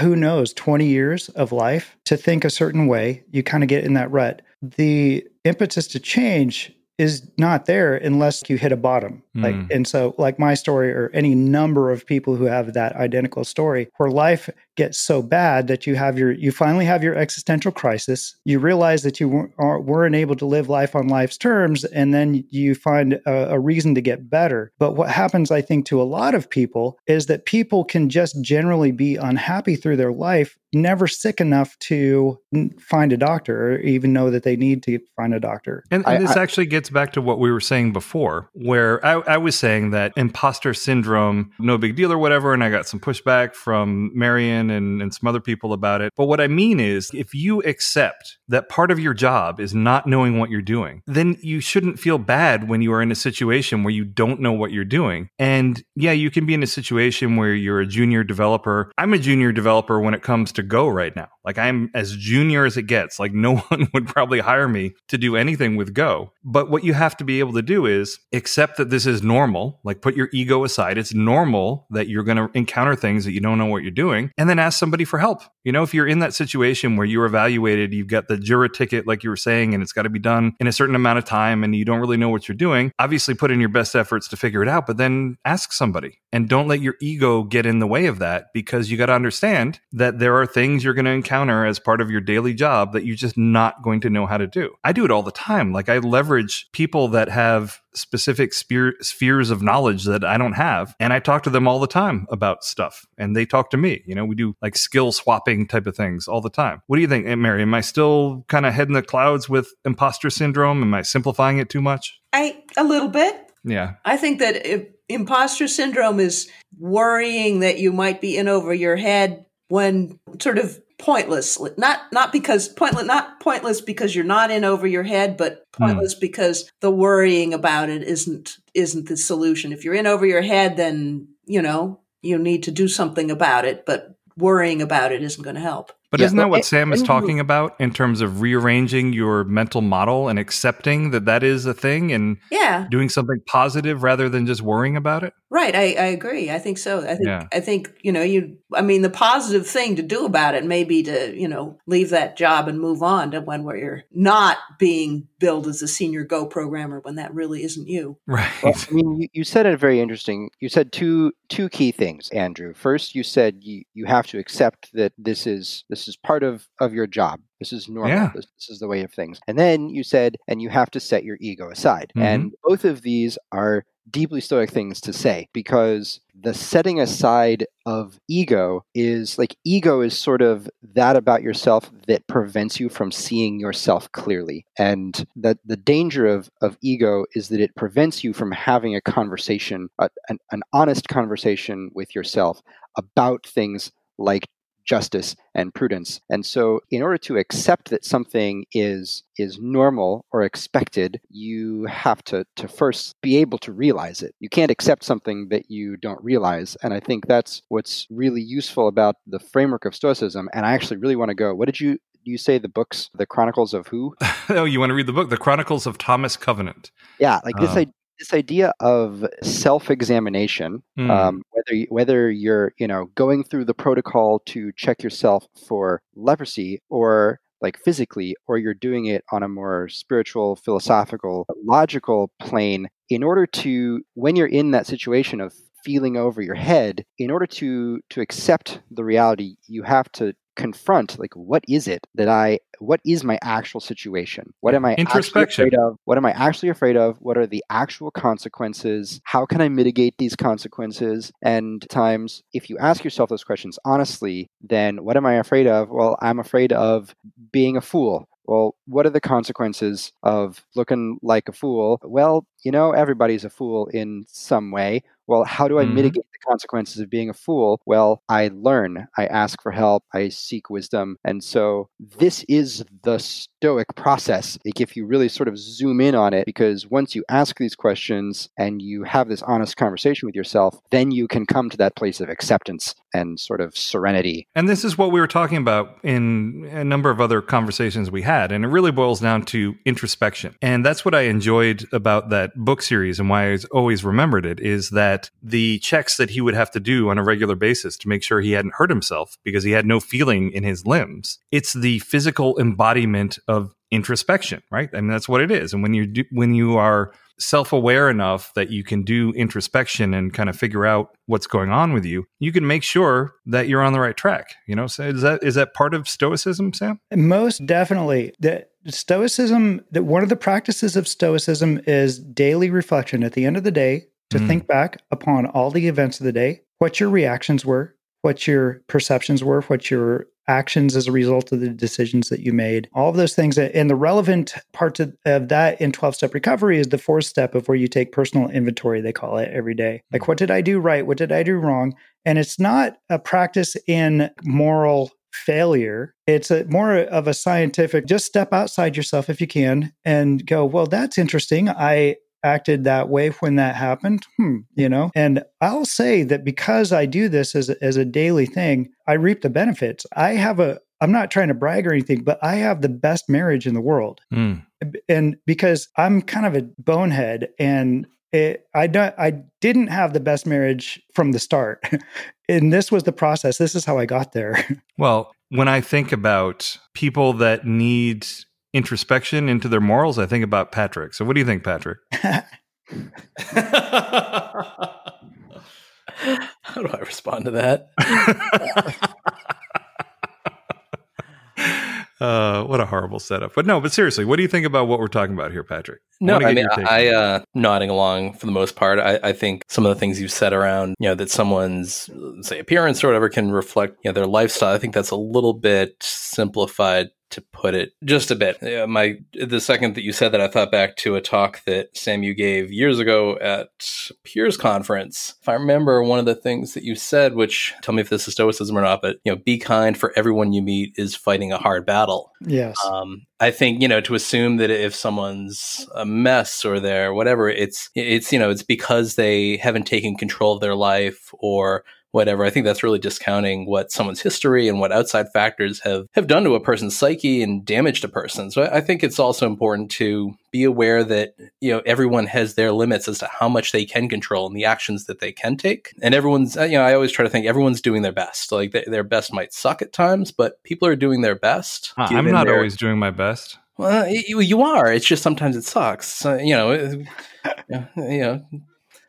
who knows 20 years of life to think a certain way, you kind of get in that rut. The impetus to change is not there unless you hit a bottom. Mm. Like and so like my story or any number of people who have that identical story where life gets so bad that you have your you finally have your existential crisis you realize that you weren't, able to live life on life's terms and then you find a, a reason to get better but what happens i think to a lot of people is that people can just generally be unhappy through their life never sick enough to find a doctor or even know that they need to find a doctor. And, and I, this I, actually gets back to what we were saying before, where I, I, was saying that imposter syndrome, no big deal or whatever. And I got some pushback from Marion Ryan and, and some other people about it. But what I mean is, if you accept that part of your job is not knowing what you're doing, then you shouldn't feel bad when you are in a situation where you don't know what you're doing. And yeah, you can be in a situation where you're a junior developer. I'm a junior developer when it comes to Go right now. Like I'm as junior as it gets. Like no one would probably hire me to do anything with Go. But what you have to be able to do is accept that this is normal. Like put your ego aside. It's normal that you're going to encounter things that you don't know what you're doing and then ask somebody for help. You know, if you're in that situation where you're evaluated, you've got the Jira ticket, like you were saying, and it's got to be done in a certain amount of time and you don't really know what you're doing, obviously put in your best efforts to figure it out, but then ask somebody and don't let your ego get in the way of that because you got to understand that there are things you're going to encounter as part of your daily job that you're just not going to know how to do. I do it all the time. Like I leverage people that have specific spheres of knowledge that I don't have. And I talk to them all the time about stuff and they talk to me. You know, we do like skill swapping type of things all the time. What do you think, Mary? Am I still kind of head in the clouds with imposter syndrome? Am I simplifying it too much? I, a little bit. Yeah. I think that if, imposter syndrome is worrying that you might be in over your head when sort of pointless not not because pointless not pointless because you're not in over your head but hmm. pointless mm. because the worrying about it isn't isn't the solution if you're in over your head then you know you need to do something about it but worrying about it isn't going to help but yeah, isn't that what Sam is talking about in terms of rearranging your mental model and accepting that that is a thing and yeah. doing something positive rather than just worrying about it? Right, I, I agree. I think so. I think yeah. I think you know you. I mean, the positive thing to do about it may be to you know leave that job and move on to one where you're not being billed as a senior Go programmer when that really isn't you. Right. Well, I mean, you, you said it very interesting. You said two two key things, Andrew. First, you said you you have to accept that this is this is part of of your job. This is normal. Yeah. This, this, is the way of things. And then you said, and you have to set your ego aside. Mm-hmm. And both of these are deeply stoic things to say because the setting aside of ego is like ego is sort of that about yourself that prevents you from seeing yourself clearly. And that the danger of, of ego is that it prevents you from having a conversation a, an, an honest conversation with yourself about things like justice and prudence. And so in order to accept that something is is normal or expected, you have to to first be able to realize it. You can't accept something that you don't realize. And I think that's what's really useful about the framework of stoicism. And I actually really want to go, what did you you say the books, the Chronicles of who? oh, you want to read the book, The Chronicles of Thomas Covenant. Yeah, like this, uh, this idea of self-examination, mm. um, whether whether you're you know going through the protocol to check yourself for leprosy or like physically, or you're doing it on a more spiritual, philosophical, logical plane, in order to when you're in that situation of feeling over your head in order to to accept the reality you have to confront like what is it that i what is my actual situation? What am i introspection. afraid of? What am i actually afraid of? What are the actual consequences? How can i mitigate these consequences? And times if you ask yourself those questions honestly then what am i afraid of? Well i'm afraid of being a fool. Well, what are the consequences of looking like a fool? Well, you know, everybody's a fool in some way. Well, how do I mm-hmm. mitigate the consequences of being a fool? Well, I learn, I ask for help, I seek wisdom. And so this is the stoic process, like if you really sort of zoom in on it, because once you ask these questions and you have this honest conversation with yourself, then you can come to that place of acceptance and sort of serenity. And this is what we were talking about in a number of other conversations we had. And it really boils down to introspection. And that's what I enjoyed about that book series and why I always remembered it is that that the checks that he would have to do on a regular basis to make sure he hadn't hurt himself because he had no feeling in his limbs, it's the physical embodiment of introspection, right? I mean, that's what it is. And when you do, when you are self-aware enough that you can do introspection and kind of figure out what's going on with you, you can make sure that you're on the right track. You know, so is that is that part of stoicism, Sam? Most definitely. That stoicism that one of the practices of stoicism is daily reflection at the end of the day to mm. think back upon all the events of the day, what your reactions were, what your perceptions were, what your actions as a result of the decisions that you made. All of those things. And the relevant part of, of that in 12 step recovery is the fourth step of where you take personal inventory, they call it every day. Like, what did I do right? What did I do wrong? And it's not a practice in moral failure. It's a, more of a scientific, just step outside yourself if you can and go, well, that's interesting. I acted that way when that happened. Hmm, you know, and I'll say that because I do this as a, as a daily thing, I reap the benefits. I have a, I'm not trying to brag or anything, but I have the best marriage in the world. Mm. And because I'm kind of a bonehead and it, I don't I didn't have the best marriage from the start. and this was the process. This is how I got there. Well, when I think about people that need introspection into their morals, I think about Patrick. So what do you think, Patrick? how do I respond to that? Uh, what a horrible setup. But no, but seriously, what do you think about what we're talking about here, Patrick? No, I, I mean, I, uh, nodding along for the most part. I, I think some of the things you've said around, you know, that someone's, say, appearance or whatever can reflect, you know, their lifestyle. I think that's a little bit simplified to put it just a bit. My the second that you said that, I thought back to a talk that Sam you gave years ago at Peers Conference. If I remember, one of the things that you said, which tell me if this is stoicism or not, but you know, be kind for everyone you meet is fighting a hard battle. Yes. Um, I think you know to assume that if someone's a mess or they're whatever, it's it's you know it's because they haven't taken control of their life or whatever. I think that's really discounting what someone's history and what outside factors have, have done to a person's psyche and damaged a person. So I think it's also important to be aware that, you know, everyone has their limits as to how much they can control and the actions that they can take. And everyone's, you know, I always try to think everyone's doing their best. Like th- their best might suck at times, but people are doing their best. Uh, I'm not their, always doing my best. Well, you, you are. It's just sometimes it sucks. So, you know, you know,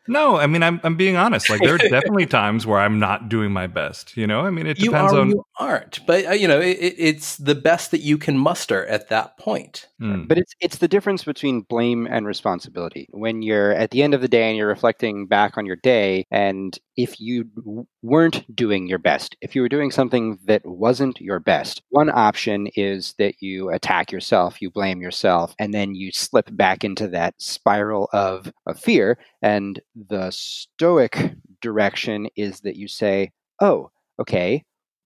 no, I mean I'm I'm being honest. Like there are definitely times where I'm not doing my best. You know, I mean it depends you are, on you aren't, but uh, you know it, it's the best that you can muster at that point. Mm. But it's it's the difference between blame and responsibility. When you're at the end of the day and you're reflecting back on your day, and if you weren't doing your best, if you were doing something that wasn't your best, one option is that you attack yourself, you blame yourself, and then you slip back into that spiral of, of fear. And the stoic direction is that you say, oh, okay,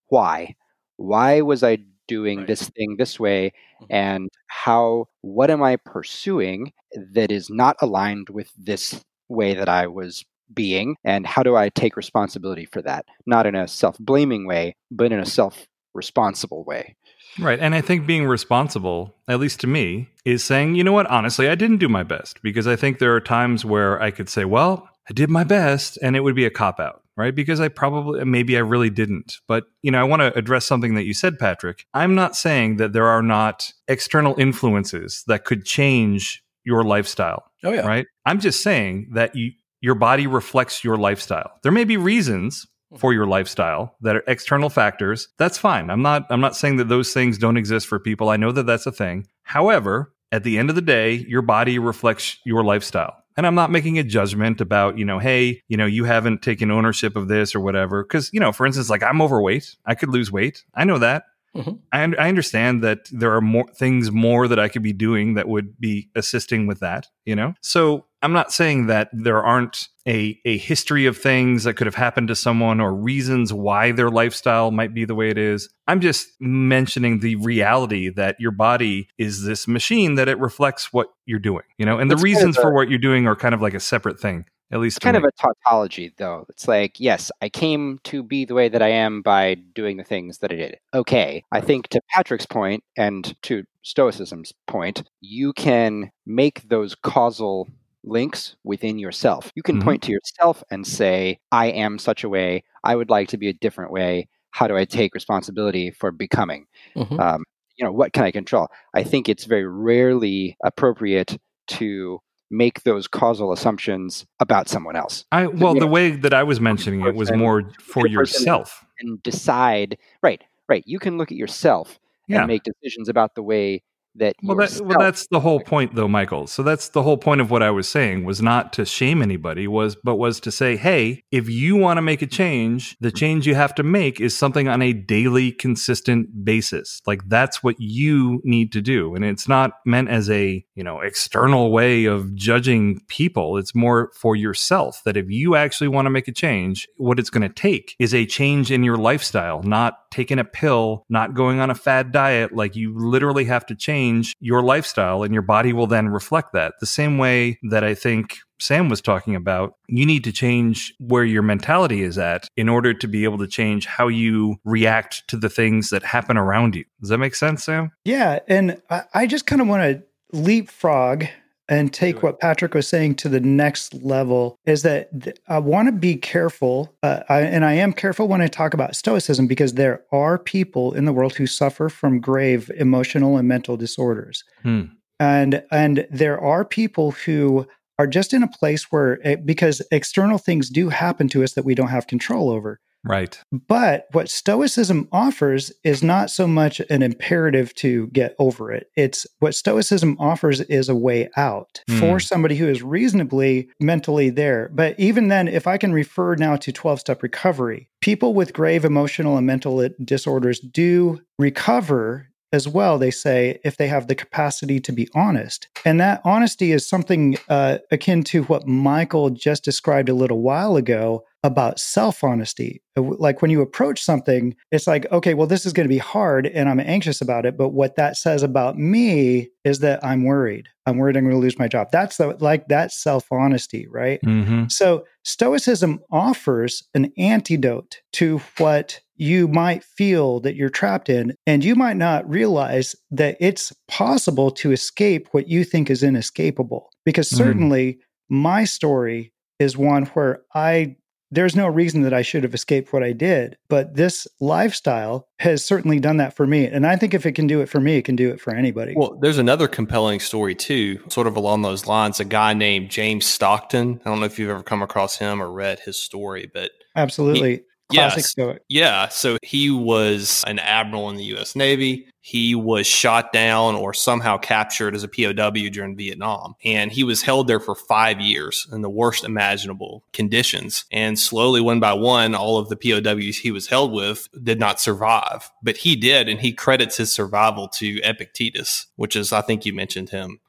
why? Why was I doing right. this thing this way? Mm-hmm. And how, what am I pursuing that is not aligned with this way that I was being? And how do I take responsibility for that? Not in a self blaming way, but in a self responsible way. Right. And I think being responsible, at least to me, is saying, you know what, honestly, I didn't do my best because I think there are times where I could say, well, I did my best and it would be a cop out, right? Because I probably, maybe I really didn't. But, you know, I want to address something that you said, Patrick. I'm not saying that there are not external influences that could change your lifestyle. Oh, yeah. Right. I'm just saying that you, your body reflects your lifestyle. There may be reasons for your lifestyle that are external factors that's fine. I'm not i'm not saying that those things don't exist for people. I know that that's a thing. However at the end of the day your body reflects your lifestyle. And i'm not making a judgment about you know hey you know you haven't taken ownership of this or whatever. Because you know for instance like i'm overweight. I could lose weight. I know that. Mm-hmm. I, I, understand that there are more things more that I could be doing that would be assisting with that, you know? So I'm not saying that there aren't a, a history of things that could have happened to someone or reasons why their lifestyle might be the way it is. I'm just mentioning the reality that your body is this machine that it reflects what you're doing, you know, and the reasons kind of a, for what you're doing are kind of like a separate thing. At least kind of a tautology, though. It's like, yes, I came to be the way that I am by doing the things that I did. Okay. I think to Patrick's point and to Stoicism's point, you can make those causal links within yourself. You can mm-hmm. point to yourself and say, I am such a way. I would like to be a different way. How do I take responsibility for becoming? Mm-hmm. Um, you know, what can I control? I think it's very rarely appropriate to make those causal assumptions about someone else. I well, the way that I was mentioning it was more for yourself and decide. Right, right. You can look at yourself yeah. and make decisions about the way that well, that, well that's the whole point though michael. So that's the whole point of what i was saying was not to shame anybody was but was to say hey if you want to make a change the change you have to make is something on a daily consistent basis. Like that's what you need to do. And it's not meant as a you know external way of judging people it's more for yourself that if you actually want to make a change what it's going to take is a change in your lifestyle not taking a pill not going on a fad diet like you literally have to change your lifestyle and your body will then reflect that. The same way that I think Sam was talking about, you need to change where your mentality is at in order to be able to change how you react to the things that happen around you. Does that make sense, Sam? Yeah. And I, just kind of want to leapfrog and take what Patrick was saying to the next level is that I want to be careful, uh, I, and I am careful when I talk about Stoicism because there are people in the world who suffer from grave emotional and mental disorders, hmm. and and there are people who are just in a place where it, because external things do happen to us that we don't have control over. Right. But what Stoicism offers is not so much an imperative to get over it. It's what Stoicism offers is a way out mm. for somebody who is reasonably mentally there. But even then, if I can refer now to 12 step recovery, people with grave emotional and mental disorders do recover as well, they say, if they have the capacity to be honest. And that honesty is something uh, akin to what Michael just described a little while ago about self honesty. Uh, like when you approach something, it's like, okay, well, this is going to be hard and I'm anxious about it. But what that says about me is that I'm worried. I'm worried I'm going to lose my job. That's the, like that self honesty, right? Mm-hmm. So Stoicism offers an antidote to what you might feel that you're trapped in. And you might not realize that it's possible to escape what you think is inescapable. Because mm. certainly mm. my story is one where I there's no reason that I should have escaped what I did. But this lifestyle has certainly done that for me. And I think if it can do it for me, it can do it for anybody. Well, there's another compelling story too, sort of along those lines. A guy named James Stockdale. I don't know if you've ever come across him or read his story, but absolutely. He, Classic yes. Stoic. Yeah. So he was an admiral in the U.S. Navy. He was shot down or somehow captured as a POW during Vietnam. And he was held there for five years in the worst imaginable conditions. And slowly, one by one, all of the POWs he was held with did not survive. But he did. And he credits his survival to Epictetus, which is, I think you mentioned him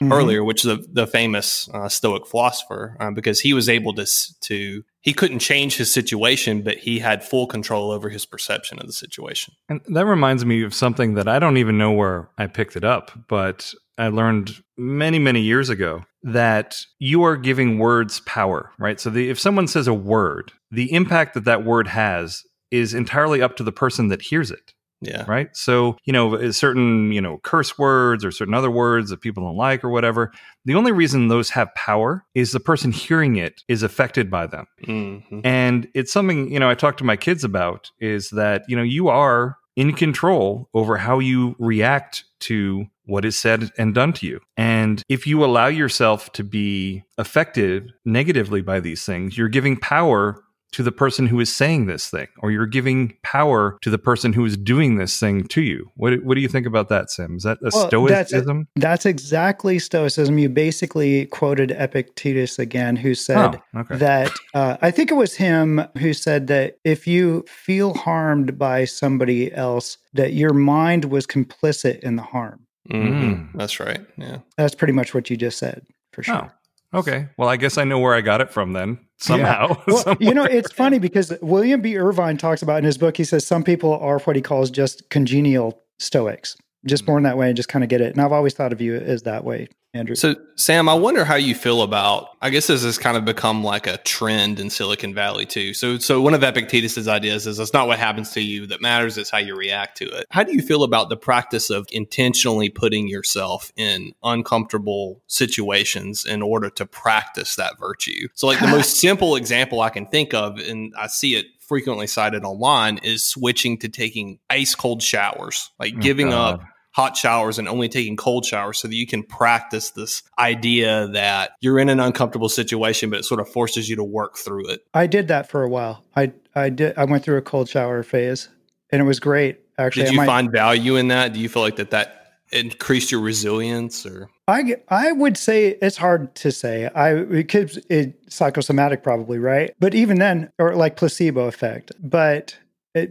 mm-hmm. earlier, which is the, the famous uh, Stoic philosopher, uh, because he was able to to he couldn't change his situation, but he had full control over his perception of the situation. And that reminds me of something that I don't even know where I picked it up, but I learned many, many years ago that you are giving words power, right? So the, if someone says a word, the impact that that word has is entirely up to the person that hears it. Yeah. Right. So, you know, certain, you know, curse words or certain other words that people don't like or whatever, the only reason those have power is the person hearing it is affected by them. Mm-hmm. And it's something, you know, I talk to my kids about is that, you know, you are in control over how you react to what is said and done to you. And if you allow yourself to be affected negatively by these things, you're giving power to the person who is saying this thing, or you're giving power to the person who is doing this thing to you. What, what do you think about that, Sim? Is that a well, stoicism? That's, that's, exactly stoicism. You basically quoted Epictetus again, who said oh, okay. that uh, I think it was him who said that if you feel harmed by somebody else, that your mind was complicit in the harm. Mm-hmm. That's right. Yeah. That's pretty much what you just said, for sure. Oh. Okay. Well, I guess I know where I got it from then somehow. Yeah. Well, you know, it's funny because William B. Irvine talks about in his book, he says some people are what he calls just congenial Stoics, just hmm. born that way and just kind of get it. And I've always thought of you as that way. Andrew. So, Sam, I wonder how you feel about. I guess this has kind of become like a trend in Silicon Valley too. So, so one of Epictetus's ideas is it's not what happens to you that matters; it's how you react to it. How do you feel about the practice of intentionally putting yourself in uncomfortable situations in order to practice that virtue? So, like the most simple example I can think of, and I see it frequently cited online, is switching to taking ice cold showers, like oh, giving God. up hot showers and only taking cold showers so that you can practice this idea that you're in an uncomfortable situation, but it sort of forces you to work through it. I did that for a while. I, I did. I went through a cold shower phase and it was great. Actually, did you might, find value in that? Do you feel like that that increased your resilience or I, I would say it's hard to say. I it could it, psychosomatic probably right, but even then, or like placebo effect. But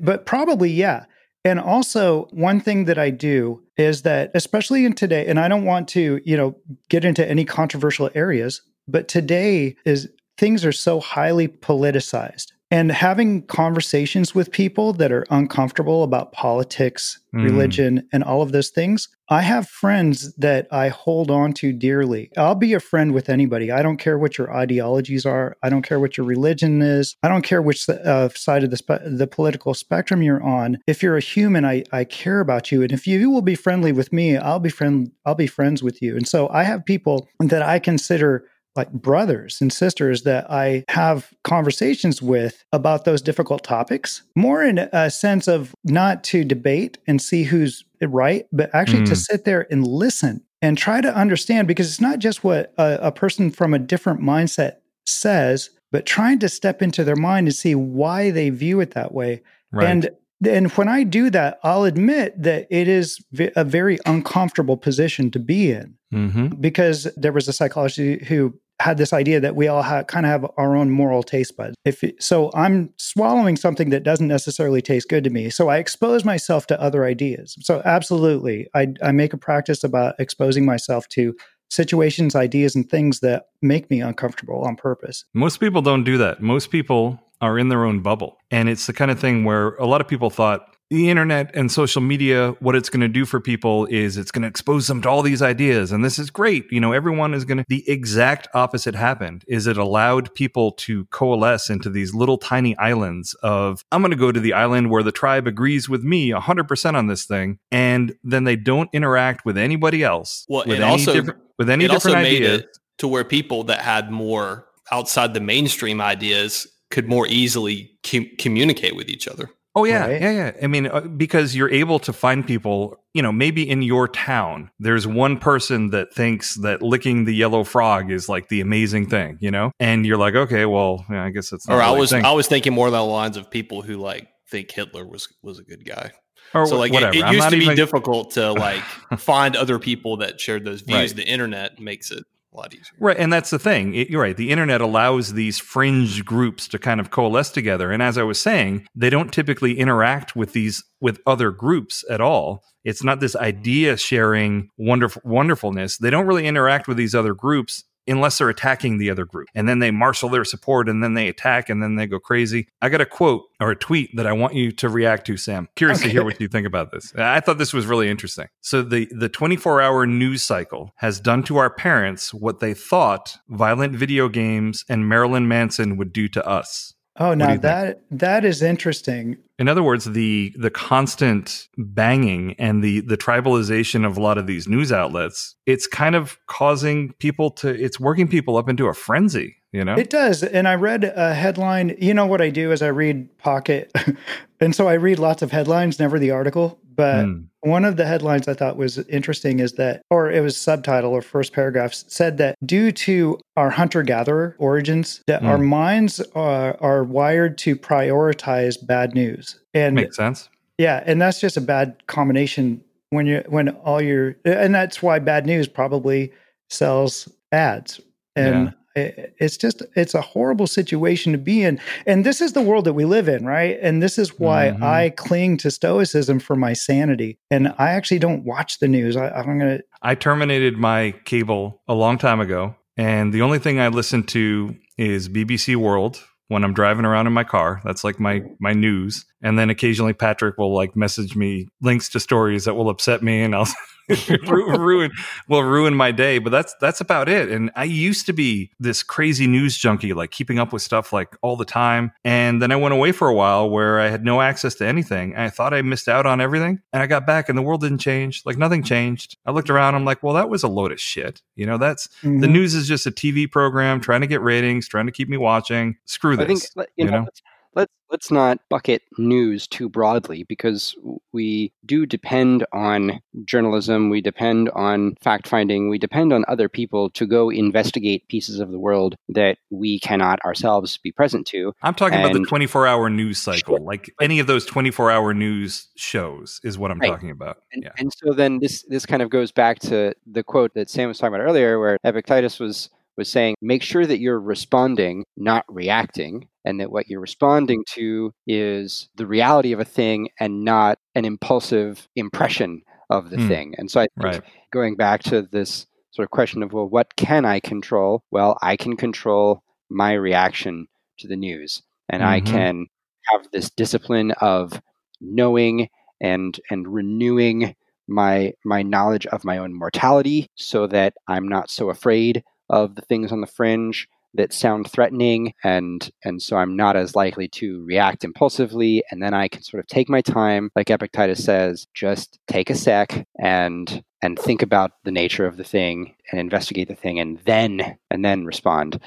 but probably yeah. And also, one thing that I do is that, especially in today, and I don't want to, you know, get into any controversial areas, but today is things are so highly politicized and having conversations with people that are uncomfortable about politics, mm. religion, and all of those things. I have friends that I hold on to dearly. I'll be a friend with anybody. I don't care what your ideologies are. I don't care what your religion is. I don't care which uh, side of the spe- the political spectrum you're on. If you're a human, I I care about you, and if you will be friendly with me, I'll be friend I'll be friends with you. And so I have people that I consider like brothers and sisters that I have conversations with about those difficult topics, more in a sense of not to debate and see who's right, but actually mm. to sit there and listen and try to understand because it's not just what a, a person from a different mindset says, but trying to step into their mind and see why they view it that way. Right. And and when I do that, I'll admit that it is a very uncomfortable position to be in mm-hmm. because there was a psychologist who had this idea that we all kind of have our own moral taste buds. If so, I'm swallowing something that doesn't necessarily taste good to me, so I expose myself to other ideas. So absolutely, I, I make a practice about exposing myself to situations, ideas, and things that make me uncomfortable on purpose. Most people don't do that. Most people are in their own bubble. And it's the kind of thing where a lot of people thought the internet and social media, what it's going to do for people is it's going to expose them to all these ideas. And this is great. You know, everyone is going to, the exact opposite happened is it allowed people to coalesce into these little tiny islands of, I'm going to go to the island where the tribe agrees with me 100% on this thing. And then they don't interact with anybody else. Well, with any also, different, with any different ideas. to where people that had more outside the mainstream ideas could more easily com- communicate with each other. Oh yeah, right? yeah, yeah. I mean, uh, because you're able to find people. You know, maybe in your town, there's one person that thinks that licking the yellow frog is like the amazing thing. You know, and you're like, okay, well, yeah, I guess it's. or I was I was thinking more along the lines of people who like think Hitler was was a good guy. Or so like whatever. it, it used to be even... difficult to like find other people that shared those views. Right. The internet makes it a lot easier. Right. And that's the thing. It, you're right. The internet allows these fringe groups to kind of coalesce together. And as I was saying, they don't typically interact with these with other groups at all. It's not this idea sharing wonderful wonderfulness. They don't really interact with these other groups unless they're attacking the other group. And then they marshal their support and then they attack and then they go crazy. I got a quote or a tweet that I want you to react to, Sam. Curious okay. to hear what you think about this. I thought this was really interesting. So the the 24-hour news cycle has done to our parents what they thought violent video games and Marilyn Manson would do to us. Oh, now that think? that is interesting. In other words, the the constant banging and the the tribalization of a lot of these news outlets, it's kind of causing people to it's working people up into a frenzy, you know? It does. And I read a headline, you know what I do is I read Pocket. and so I read lots of headlines, never the article, but mm. one of the headlines I thought was interesting is that, or it was subtitle or first paragraph said that due to our hunter gatherer origins, that mm. our minds are, are wired to prioritize bad news. And makes sense. Yeah. And that's just a bad combination when you when all your, and that's why bad news probably sells ads. And yeah it's just it's a horrible situation to be in. And this is the world that we live in right? And this is why mm-hmm. i cling to stoicism for my sanity. And i actually don't watch the news. I, i'm gonna i terminated my cable a long time ago. And the only thing i listen to is bbc world when i'm driving around in my car. That's like my my news. And then occasionally patrick will like message me links to stories that will upset me. And i'll ruin will ruin my day but that's that's about it. And i used to be this crazy news junkie like keeping up with stuff like all the time. And then i went away for a while where i had no access to anything. And i thought i missed out on everything and i got back and the world didn't change. Like nothing changed. I looked around i'm like well that was a load of shit. You know that's mm-hmm. the news is just a tv program trying to get ratings trying to keep me watching. Screw this I think, you, you know, know? Let's let's not bucket news too broadly because we do depend on journalism, we depend on fact finding, we depend on other people to go investigate pieces of the world that we cannot ourselves be present to. I'm talking and, about the 24 hour news cycle, sure. like any of those 24 hour news shows is what I'm right. talking about. And, yeah. and so then this this kind of goes back to the quote that Sam was talking about earlier, where Epictetus was was saying make sure that you're responding, not reacting, and that what you're responding to is the reality of a thing and not an impulsive impression of the mm. thing. And so I think right. going back to this sort of question of, well, what can I control? Well, I can control my reaction to the news, and mm-hmm. I can have this discipline of knowing and and renewing my my knowledge of my own mortality so that I'm not so afraid of the things on the fringe that sound threatening and and so I'm not as likely to react impulsively and then I can sort of take my time like Epictetus says just take a sec and and think about the nature of the thing and investigate the thing and then and then respond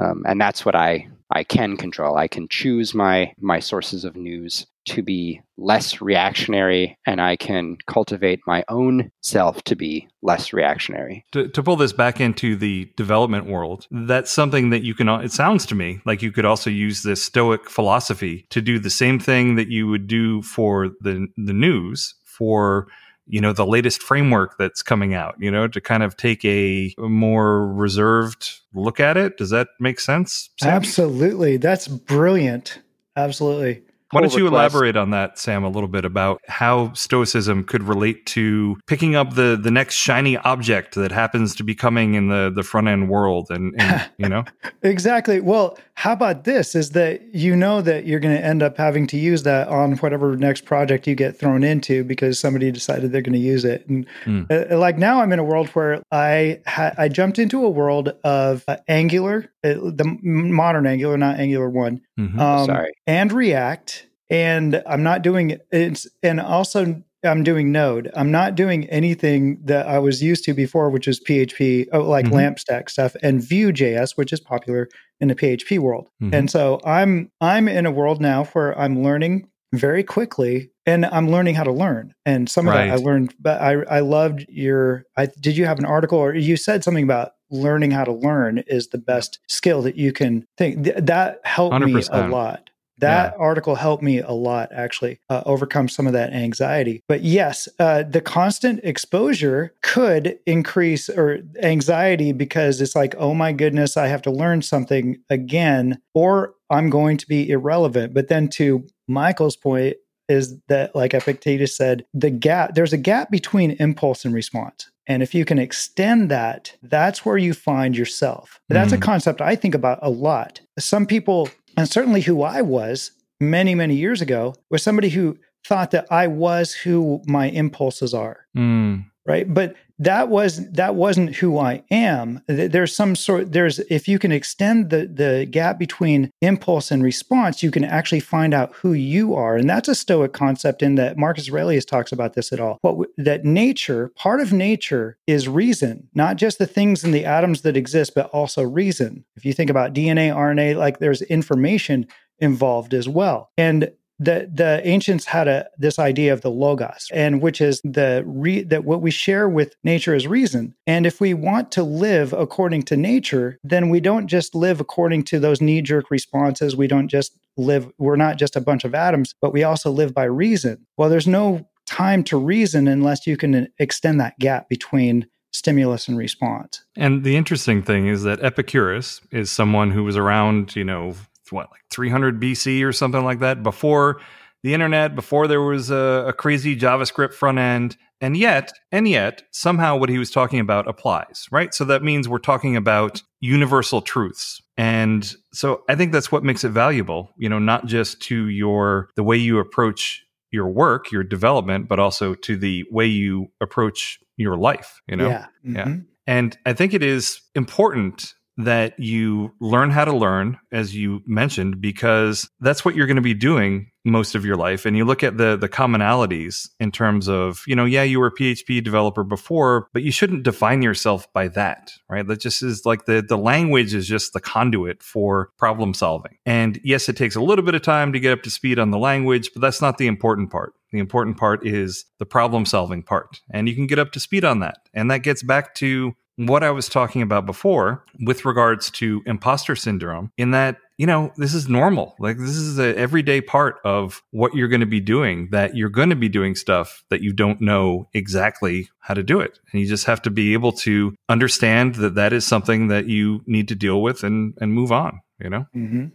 um, and that's what I I can control I can choose my my sources of news to be less reactionary and I can cultivate my own self to be less reactionary. To, to, pull this back into the development world, that's something that you can, it sounds to me like you could also use this Stoic philosophy to do the same thing that you would do for the, the news, for you know the latest framework that's coming out you know to kind of take a more reserved look at it. Does that make sense Sam? absolutely. That's brilliant. Absolutely why don't you elaborate on that, Sam, a little bit about how Stoicism could relate to picking up the the next shiny object that happens to be coming in the the front end world, and, and you know exactly. Well, how about this? Is that you know that you're going to end up having to use that on whatever next project you get thrown into because somebody decided they're going to use it, and mm. uh, like now I'm in a world where I ha- I jumped into a world of uh, Angular, uh, the modern Angular, not Angular one, mm-hmm. um, sorry, and React and I'm not doing it. And also, I'm doing Node. I'm not doing anything that I was used to before, which is PHP, oh, like mm-hmm. LAMP stack stuff, and Vue.js, which is popular in the PHP world. Mm-hmm. And so I'm I'm in a world now where I'm learning very quickly and I'm learning how to learn. And some of right. that I learned, but I I loved your. I did you have an article or you said something about learning how to learn is the best skill that you can think. Th- that helped 100%. me a lot. That yeah. article helped me a lot, actually, uh, overcome some of that anxiety. But yes, uh, the constant exposure could increase or anxiety because it's like, oh my goodness, I have to learn something again, or I'm going to be irrelevant. But then to Michael's point, is that like Epictetus said, the gap, there's a gap between impulse and response. And if you can extend that, that's where you find yourself. That's mm. a concept I think about a lot. Some people and certainly who I was many, many years ago was somebody who thought that I was who my impulses are. Mm. Right. But that was that wasn't who I am. There's some sort there's if you can extend the the gap between impulse and response, you can actually find out who you are, and that's a Stoic concept. In that Marcus Aurelius talks about this at all. What that nature, part of nature, is reason, not just the things and the atoms that exist, but also reason. If you think about DNA, RNA, like there's information involved as well, and the the ancients had a this idea of the logos and which is the re, that what we share with nature is reason. And if we want to live according to nature then we don't just live according to those knee jerk responses. We don't just live we're not just a bunch of atoms but we also live by reason. Well there's no time to reason unless you can extend that gap between stimulus and response. And the interesting thing is that epicurus is someone who was around you know what like 300 BC or something like that before the internet, before there was a, a crazy JavaScript front end, and yet, and yet, somehow what he was talking about applies, right? So that means we're talking about universal truths. And so I think that's what makes it valuable, you know, not just to your the way you approach your work, your development, but also to the way you approach your life, you know? Yeah. Mm-hmm. yeah. And I think it is important that you learn how to learn, as you mentioned, because that's what you're going to be doing most of your life. And you look at the the commonalities in terms of you know yeah you were a php developer before but you shouldn't define yourself by that right? That just is like the the language is just the conduit for problem solving. And yes it takes a little bit of time to get up to speed on the language but that's not the important part. The important part is the problem solving part. And you can get up to speed on that. And that gets back to what I was talking about before with regards to imposter syndrome, in that, you know, this is normal. Like, this is an everyday part of what you're going to be doing, that you're going to be doing stuff that you don't know exactly how to do it. And you just have to be able to understand that that is something that you need to deal with and, and move on, you know? Mm-hmm.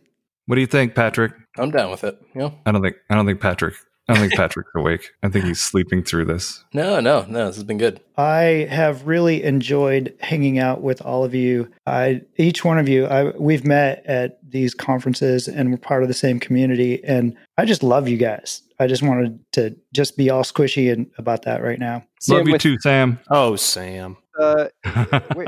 What do you think, Patrick? I'm down with it. Yeah. I don't think I don't think Patrick I don't think Patrick's awake. I think he's sleeping through this. No, no, no. This has been good. I have really enjoyed hanging out with all of you. I, each one of you, I, we've met at these conferences and we're part of the same community. And I just love you guys. I just wanted to just be all squishy and about that right now. Love you too, Sam. Oh, Sam. Uh, wait,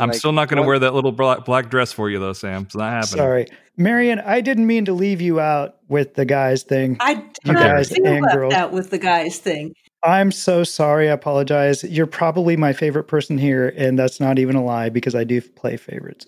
I'm like, still not going to wear that little black, black dress for you, though, Sam. It's not happening. Sorry, Marion. I didn't mean to leave you out with the guys thing. I did you guys feel and girls. out with the guys thing. I'm so sorry. I apologize. You're probably my favorite person here, and that's not even a lie because I do play favorites.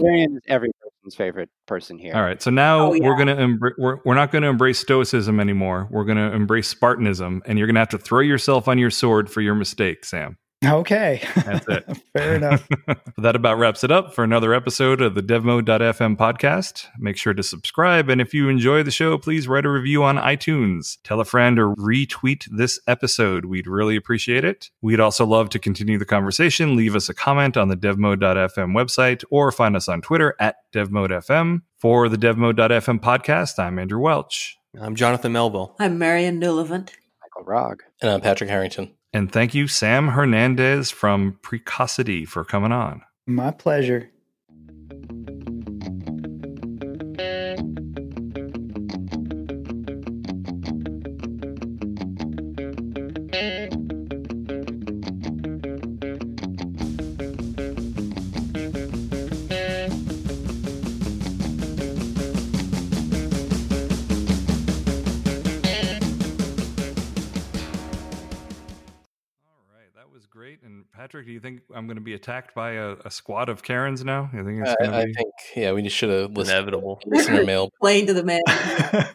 Marion is every person's favorite person here. All right, so now oh, yeah. we're gonna embr- we're we're not gonna embrace stoicism anymore. We're gonna embrace Spartanism, and you're gonna have to throw yourself on your sword for your mistake, Sam. Okay. That's it. Fair enough. that about wraps it up for another episode of the devmode.fm podcast. Make sure to subscribe. And if you enjoy the show, please write a review on iTunes. Tell a friend or retweet this episode. We'd really appreciate it. We'd also love to continue the conversation. Leave us a comment on the devmode.fm website or find us on Twitter at devmodefm. For the devmode.fm podcast, I'm Andrew Welch. I'm Jonathan Melville. I'm Marion Newlevant. Michael Rog. And I'm Patrick Harrington. And thank you, Sam Hernandez from Precocity, for coming on. My pleasure. Patrick, do you think I'm going to be attacked by a, a squad of Karens now? I think it's going to be. I think yeah, we should have listened. Inevitable. Listener mail. Complain to the man.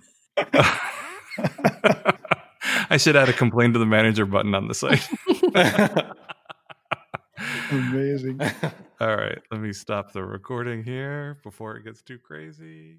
I should add a complain to the manager button on the site. Amazing. All right, let me stop the recording here before it gets too crazy.